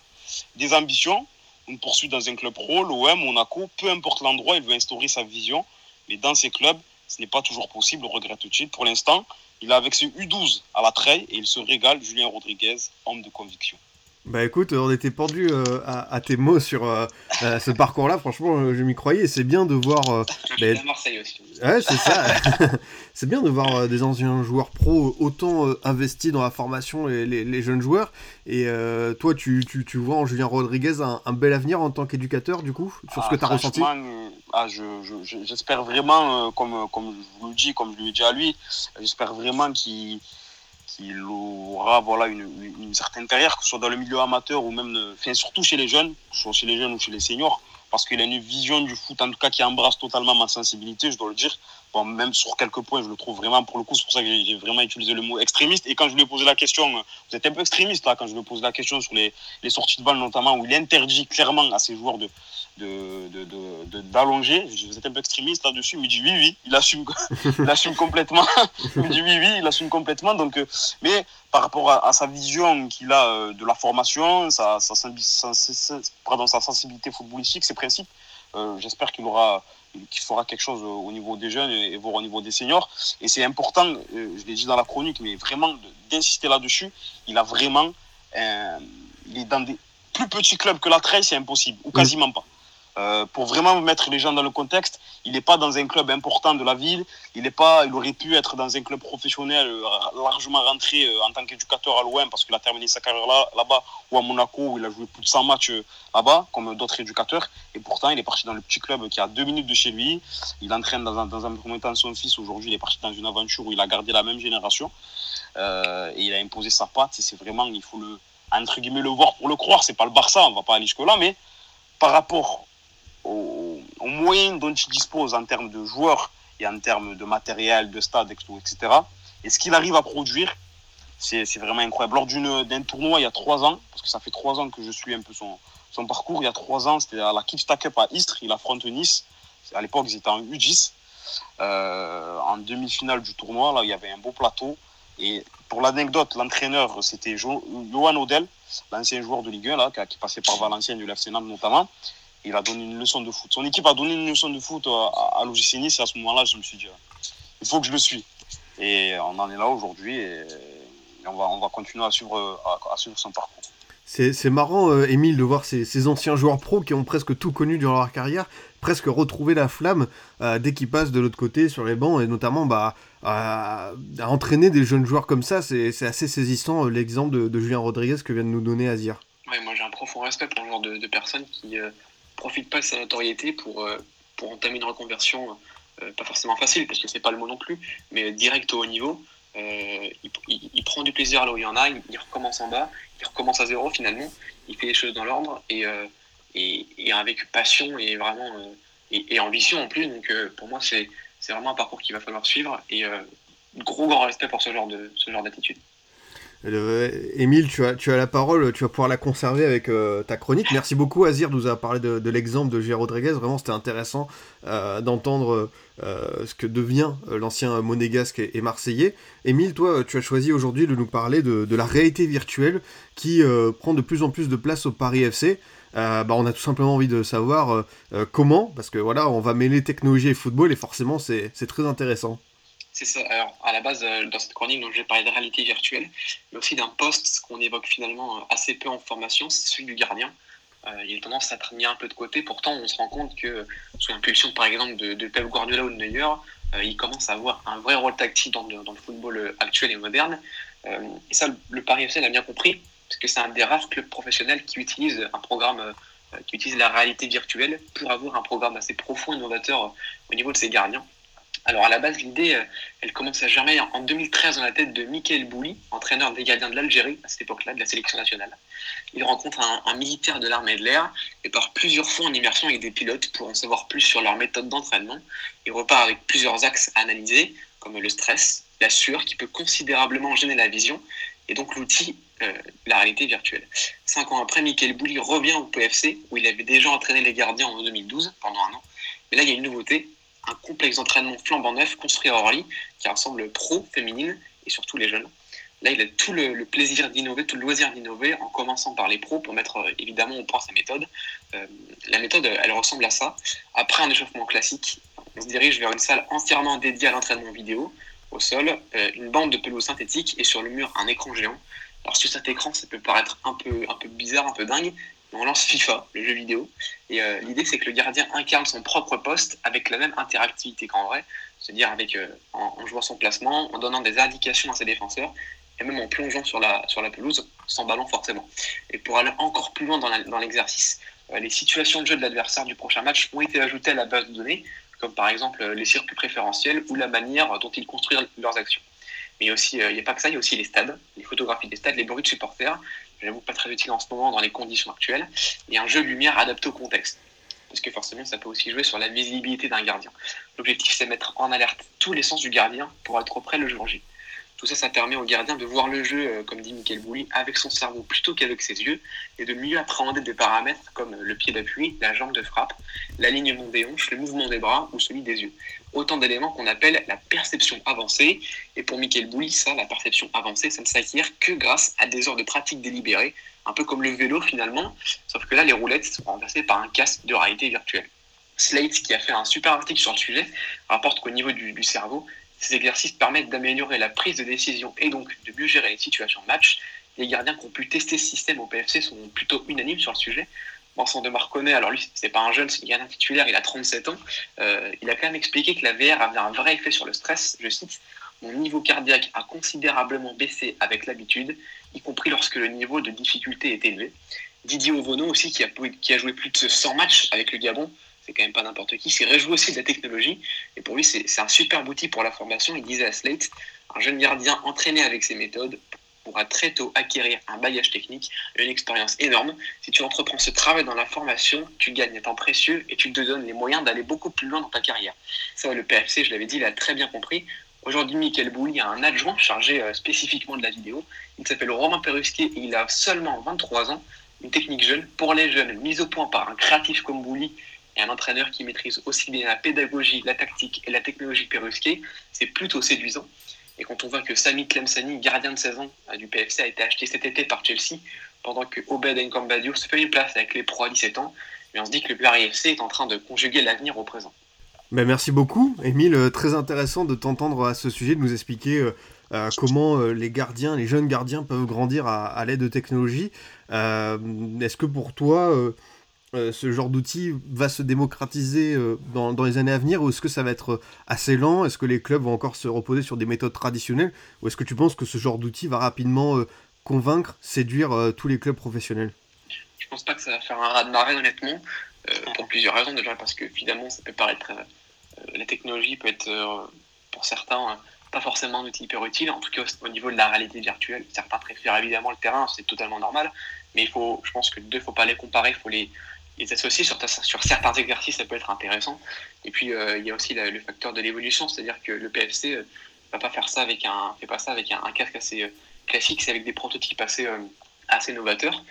Des ambitions, une poursuite dans un club pro, l'OM, Monaco, peu importe l'endroit, il veut instaurer sa vision. Mais dans ces clubs, ce n'est pas toujours possible, regrette-t-il. Pour l'instant, il est avec ses U12 à la treille et il se régale, Julien Rodriguez, homme de conviction. Bah écoute, on était pendu euh, à, tes mots sur euh, euh, ce parcours-là. Franchement, je m'y croyais. C'est bien de voir. Bah, à Marseille aussi. Ouais, c'est ça. c'est bien de voir des anciens joueurs pro autant investis dans la formation et les, jeunes joueurs. Et toi, tu, tu, tu, vois en Julien Rodriguez un, bel avenir en tant qu'éducateur, du coup, sur ce que tu as ah, ressenti ah, J'espère vraiment, comme, comme je vous le dis, comme je lui ai dit à lui, j'espère vraiment qu'il qu'il aura voilà, une, une, certaine carrière, que ce soit dans le milieu amateur ou même, enfin, surtout chez les jeunes, que ce soit chez les jeunes ou chez les seniors, parce qu'il a une vision du foot, en tout cas, qui embrasse totalement ma sensibilité, je dois le dire. Même sur quelques points, je le trouve vraiment, pour le coup, c'est pour ça que j'ai vraiment utilisé le mot extrémiste. Et quand je lui ai posé la question, vous êtes un peu extrémiste là, quand je lui ai posé la question sur les, les sorties de balles notamment, où il interdit clairement à ses joueurs de, d'allonger. De, de, de, vous êtes un peu extrémiste là-dessus. Il me dit oui, oui, il assume, il complètement. il me dit oui, oui, il assume complètement. Donc, euh, mais par rapport à, sa vision qu'il a euh, de la formation, sa, sa, sensibilité footballistique, ses principes, euh, j'espère qu'il aura qu'il fera quelque chose au niveau des jeunes et, voire au niveau des seniors. Et c'est important, je l'ai dit dans la chronique, mais vraiment d'insister là-dessus. Il a vraiment, il est dans des plus petits clubs que la Treille, c'est impossible, ou quasiment pas. Euh, pour vraiment mettre les gens dans le contexte, il n'est pas dans un club important de la ville. Il est pas, il aurait pu être dans un club professionnel euh, largement rentré euh, en tant qu'éducateur à l'OM parce qu'il a terminé sa carrière là, là-bas ou à Monaco où il a joué plus de 100 matchs là-bas comme d'autres éducateurs. Et pourtant, il est parti dans le petit club qui a deux minutes de chez lui. Il entraîne dans un, dans premier temps son fils. Aujourd'hui, il est parti dans une aventure où il a gardé la même génération et il a imposé sa patte. C'est vraiment, il faut le entre guillemets le voir pour le croire. C'est pas le Barça, on va pas aller jusque là, mais par rapport aux, moyens dont il dispose en termes de joueurs et en termes de matériel, de stade, etc. Et ce qu'il arrive à produire, c'est vraiment incroyable. Lors d'un tournoi il y a trois ans, parce que ça fait trois ans que je suis un peu son, son parcours, il y a trois ans, c'était à la Kipsta Cup à Istres, il affronte Nice. À l'époque, ils étaient en U10. Euh, en demi-finale du tournoi, là, il y avait un beau plateau. Et pour l'anecdote, l'entraîneur, c'était Johan Odel, l'ancien joueur de Ligue 1, là, qui, passait par Valenciennes du FC Nantes notamment il a donné une leçon de foot. Son équipe a donné une leçon de foot à, à l'OGC Nice et à ce moment-là, je me suis dit, il faut que je le suis. Et on en est là aujourd'hui et, on, va, on va continuer à suivre, à, suivre son parcours. C'est marrant, euh, Émile, de voir ces, anciens joueurs pros qui ont presque tout connu durant leur carrière, presque retrouver la flamme euh, dès qu'ils passent de l'autre côté sur les bancs, et notamment bah, à, entraîner des jeunes joueurs comme ça. C'est assez saisissant euh, l'exemple de, Julien Rodriguez que vient de nous donner Azir. Ouais, moi j'ai un profond respect pour le genre de, personnes qui, profite pas de sa notoriété pour, euh, pour entamer une reconversion, euh, pas forcément facile, parce que c'est pas le mot non plus, mais direct au haut niveau. Euh, il, prend du plaisir là où il y en a, il, recommence en bas, il recommence à zéro finalement, il fait les choses dans l'ordre et, et, avec passion et vraiment et, ambition en plus. Donc pour moi, c'est vraiment un parcours qu'il va falloir suivre et, gros grand respect pour ce genre d'attitude. Émile, tu as, tu as la parole, tu vas pouvoir la conserver avec euh, ta chronique. Merci beaucoup, Azir, nous avoir parlé de, l'exemple de Gérard Rodriguez. Vraiment, c'était intéressant euh, d'entendre euh, ce que devient l'ancien monégasque et, marseillais. Émile, toi, tu as choisi aujourd'hui de nous parler de, la réalité virtuelle qui prend de plus en plus de place au Paris FC. bah, on a tout simplement envie de savoir comment, parce que voilà, on va mêler technologie et football, et forcément, c'est très intéressant. C'est ça. Alors, à la base, euh, dans cette chronique, donc, je vais parler de réalité virtuelle, mais aussi d'un poste qu'on évoque finalement euh, assez peu en formation, c'est celui du gardien. Euh, il a tendance à être mis un peu de côté. Pourtant, on se rend compte que, sous l'impulsion, par exemple, de, Pep Guardiola ou de Neuer, il commence à avoir un vrai rôle tactique dans, le football actuel et moderne. et ça, le Paris FC l'a bien compris, parce que c'est un des rares clubs professionnels qui utilise un programme, qui utilise la réalité virtuelle pour avoir un programme assez profond et novateur au niveau de ses gardiens. Alors à la base, l'idée, euh, elle commence à germer en 2013 dans la tête de Michael Bouli, entraîneur des gardiens de l'Algérie à cette époque-là, de la sélection nationale. Il rencontre un, militaire de l'armée de l'air et part plusieurs fois en immersion avec des pilotes pour en savoir plus sur leur méthode d'entraînement. Il repart avec plusieurs axes à analyser, comme le stress, la sueur qui peut considérablement gêner la vision, et donc l'outil, euh, la réalité virtuelle. Cinq ans après, Michael Bouli revient au PFC, où il avait déjà entraîné les gardiens en 2012, pendant un an. Mais là, il y a une nouveauté, un complexe d'entraînement flambant neuf construit à Orly qui rassemble pro, féminine et surtout les jeunes. Là, il a tout le, plaisir d'innover, tout le loisir d'innover, en commençant par les pros pour mettre euh, évidemment au point sa méthode. Euh, la méthode, elle ressemble à ça. Après un échauffement classique, on se dirige vers une salle entièrement dédiée à l'entraînement vidéo. Au sol, euh, une bande de pelouse synthétique et sur le mur, un écran géant. Alors sur cet écran, ça peut paraître un peu, un peu bizarre, un peu dingue, on lance FIFA, le jeu vidéo. Et euh, l'idée, c'est que le gardien incarne son propre poste avec la même interactivité qu'en vrai, c'est-à-dire euh, en, jouant son placement, en donnant des indications à ses défenseurs, et même en plongeant sur la, sur la pelouse, sans ballon forcément. Et pour aller encore plus loin dans l'exercice, euh, les situations de jeu de l'adversaire du prochain match ont été ajoutées à la base de données, comme par exemple les circuits préférentiels ou la manière dont ils construisent leurs actions. Mais aussi, il n'y a pas que ça, il y a aussi les stades, les photographies des stades, les bruits de supporters, j'avoue pas très utile en ce moment dans les conditions actuelles, et un jeu de lumière adapté au contexte. Parce que forcément, ça peut aussi jouer sur la visibilité d'un gardien. L'objectif, c'est mettre en alerte tous les sens du gardien pour être prêt le jour J. Tout ça, ça permet au gardien de voir le jeu, euh, comme dit Michael Bouli, avec son cerveau plutôt qu'avec ses yeux, et de mieux appréhender des paramètres comme le pied d'appui, la jambe de frappe, l'alignement des hanches, le mouvement des bras ou celui des yeux. Autant d'éléments qu'on appelle la perception avancée. Et pour Michael Bouli, ça, la perception avancée, ça ne s'acquiert que grâce à des heures de pratique délibérée, un peu comme le vélo finalement, sauf que là, les roulettes sont remplacées par un casque de réalité virtuelle. Slate, qui a fait un super article sur le sujet, rapporte qu'au niveau du cerveau, ces exercices permettent d'améliorer la prise de décision et donc de mieux gérer les situations de match. Les gardiens qui ont pu tester ce système au PFC sont plutôt unanimes sur le sujet. Vincent de Marconnet, alors lui, c'est pas un jeune, c'est un gardien titulaire, il a 37 ans. Euh, il a quand même expliqué que la VR avait un vrai effet sur le stress. Je cite Mon niveau cardiaque a considérablement baissé avec l'habitude, y compris lorsque le niveau de difficulté est élevé. Didier Ovono aussi, qui a, qui a joué plus de 100 matchs avec le Gabon, c'est quand même pas n'importe qui, s'est réjoui aussi de la technologie. Et pour lui, c'est un super outil pour la formation. Il disait à Slate, un jeune gardien entraîné avec ces méthodes pourra très tôt acquérir un bagage technique une expérience énorme. Si tu entreprends ce travail dans la formation, tu gagnes un temps précieux et tu te donnes les moyens d'aller beaucoup plus loin dans ta carrière. Ça, le PFC, je l'avais dit, il a très bien compris. Aujourd'hui, Michael Bouli a un adjoint chargé euh, spécifiquement de la vidéo. Il s'appelle Romain Perusquet et il a seulement 23 ans. Une technique jeune pour les jeunes, mise au point par un créatif comme Bouli et un entraîneur qui maîtrise aussi bien la pédagogie, la tactique et la technologie perusquée, c'est plutôt séduisant. Et quand on voit que Sami Tlemsani, gardien de saison du PFC, a été acheté cet été par Chelsea, pendant que Obed Nkambadio se fait une place avec les pros à 17 ans, et on se dit que le Paris FC est en train de conjuguer l'avenir au présent. Ben merci beaucoup, Émile. Euh, très intéressant de t'entendre à ce sujet, de nous expliquer euh, euh, comment les gardiens, les jeunes gardiens peuvent grandir à, l'aide de technologie. Est-ce que pour toi, euh, ce genre d'outil va se démocratiser euh, dans, les années à venir ou est-ce que ça va être assez lent? Est-ce que les clubs vont encore se reposer sur des méthodes traditionnelles? Ou est-ce que tu penses que ce genre d'outil va rapidement euh, convaincre, séduire tous les clubs professionnels? Je pense pas que ça va faire un raz de marée honnêtement pour plusieurs raisons déjà parce que finalement ça peut paraître la technologie peut être pour certains pas forcément un outil hyper utile, en tout cas au niveau de la réalité virtuelle. Certains préfèrent évidemment le terrain, c'est totalement normal, mais il faut, je pense que deux, il faut pas les comparer, il faut les, les associer sur, sur certains exercices, ça peut être intéressant. Et puis, euh, il y a aussi le facteur de l'évolution, c'est-à-dire que le PFC, euh, va pas faire ça avec un, fait pas ça avec un, casque assez classique, c'est avec des prototypes assez, assez novateurs,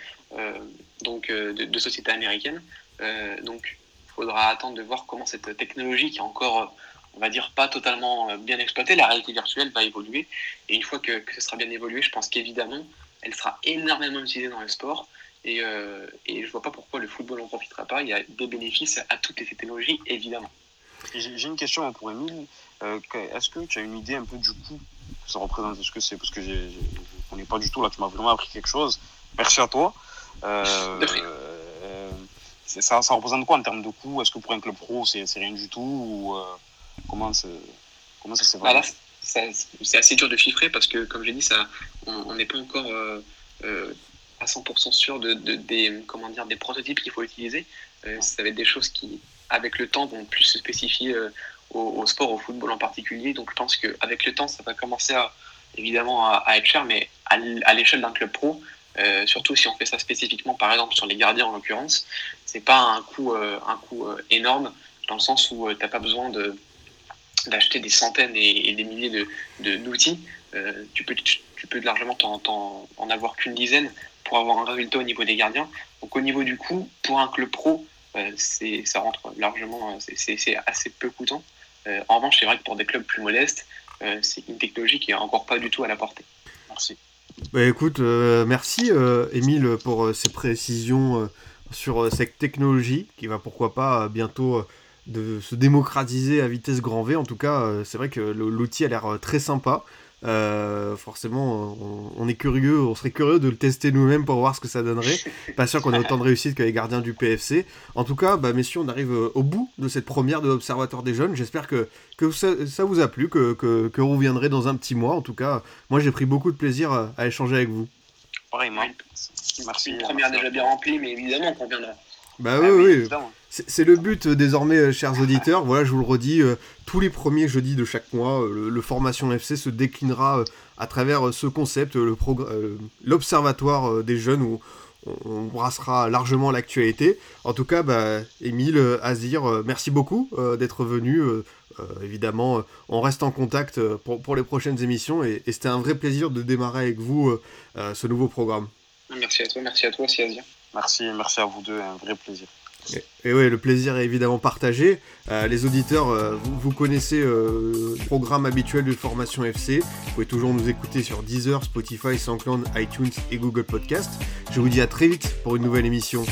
donc de, de sociétés américaines. donc, il faudra attendre de voir comment cette technologie qui est encore on va dire, pas totalement bien exploitée. La réalité virtuelle va évoluer. Et une fois que, que ce sera bien évolué, je pense qu'évidemment, elle sera énormément utilisée dans le sport. Et, euh, et je vois pas pourquoi le football n'en profitera pas. Il y a des bénéfices à toutes les technologies, évidemment. J'ai une question pour Emile. Euh, est-ce que tu as une idée un peu du coup que ça représente? Ce que c'est Parce que je ne connais pas du tout. Là, tu m'as vraiment appris quelque chose. Merci à toi. Euh, euh ça, ça, représente quoi en termes de coût? Est-ce que pour un club pro, c'est rien du tout ou, comment, comment ça s'est voilà, C'est assez dur de chiffrer parce que, comme j'ai dit, ça, on n'est pas encore à 100% sûr de, des, comment dire, des prototypes qu'il faut utiliser. Euh, ça va être des choses qui, avec le temps, vont plus se spécifier euh, au, sport, au football en particulier. Donc je pense qu'avec le temps, ça va commencer à, évidemment à, être cher, mais à, l'échelle d'un club pro, euh, surtout si on fait ça spécifiquement, par exemple sur les gardiens en l'occurrence, c'est pas un coût, un coût énorme dans le sens où tu n'as pas besoin de d'acheter des centaines et, des milliers de d'outils. tu peux tu, peux largement en avoir qu'une dizaine pour avoir un résultat au niveau des gardiens. Donc au niveau du coût, pour un club pro, euh, c'est ça rentre largement, euh, c'est assez peu coûtant. Euh, en revanche, c'est vrai que pour des clubs plus modestes, c'est une technologie qui est encore pas du tout à la portée. Merci. Bah écoute, merci Émile pour ces précisions sur cette technologie qui va pourquoi pas bientôt se démocratiser à vitesse grand V. En tout cas, c'est vrai que l'outil a l'air très sympa. Euh, forcément, on, est curieux, on serait curieux de le tester nous-mêmes pour voir ce que ça donnerait. Pas sûr qu'on ait autant de réussite que les gardiens du PFC. En tout cas, bah, messieurs, on arrive euh, au bout de cette première de l'Observatoire des jeunes. J'espère que, que ça, vous a plu, que, que, que, vous reviendrez dans un petit mois. En tout cas, moi j'ai pris beaucoup de plaisir à, échanger avec vous. Pareillement. Merci. Une première déjà bien remplie, mais évidemment qu'on viendra. Bah oui, oui. C'est le but euh, désormais, euh, chers auditeurs. Voilà, je vous le redis, euh, tous les premiers jeudis de chaque mois, le, Formation FC se déclinera à travers ce concept, l'Observatoire des jeunes, où on, brassera largement l'actualité. En tout cas, bah, Émile, Azir, merci beaucoup d'être venu. évidemment, on reste en contact pour, les prochaines émissions et, c'était un vrai plaisir de démarrer avec vous ce nouveau programme. Merci à toi, merci à toi aussi, Azir. Merci, merci à vous deux, un vrai plaisir. Et, oui, le plaisir est évidemment partagé. Euh, les auditeurs, euh, vous, connaissez euh, le programme habituel de Formation FC. Vous pouvez toujours nous écouter sur Deezer, Spotify, SoundCloud, iTunes et Google Podcast. Je vous dis à très vite pour une nouvelle émission.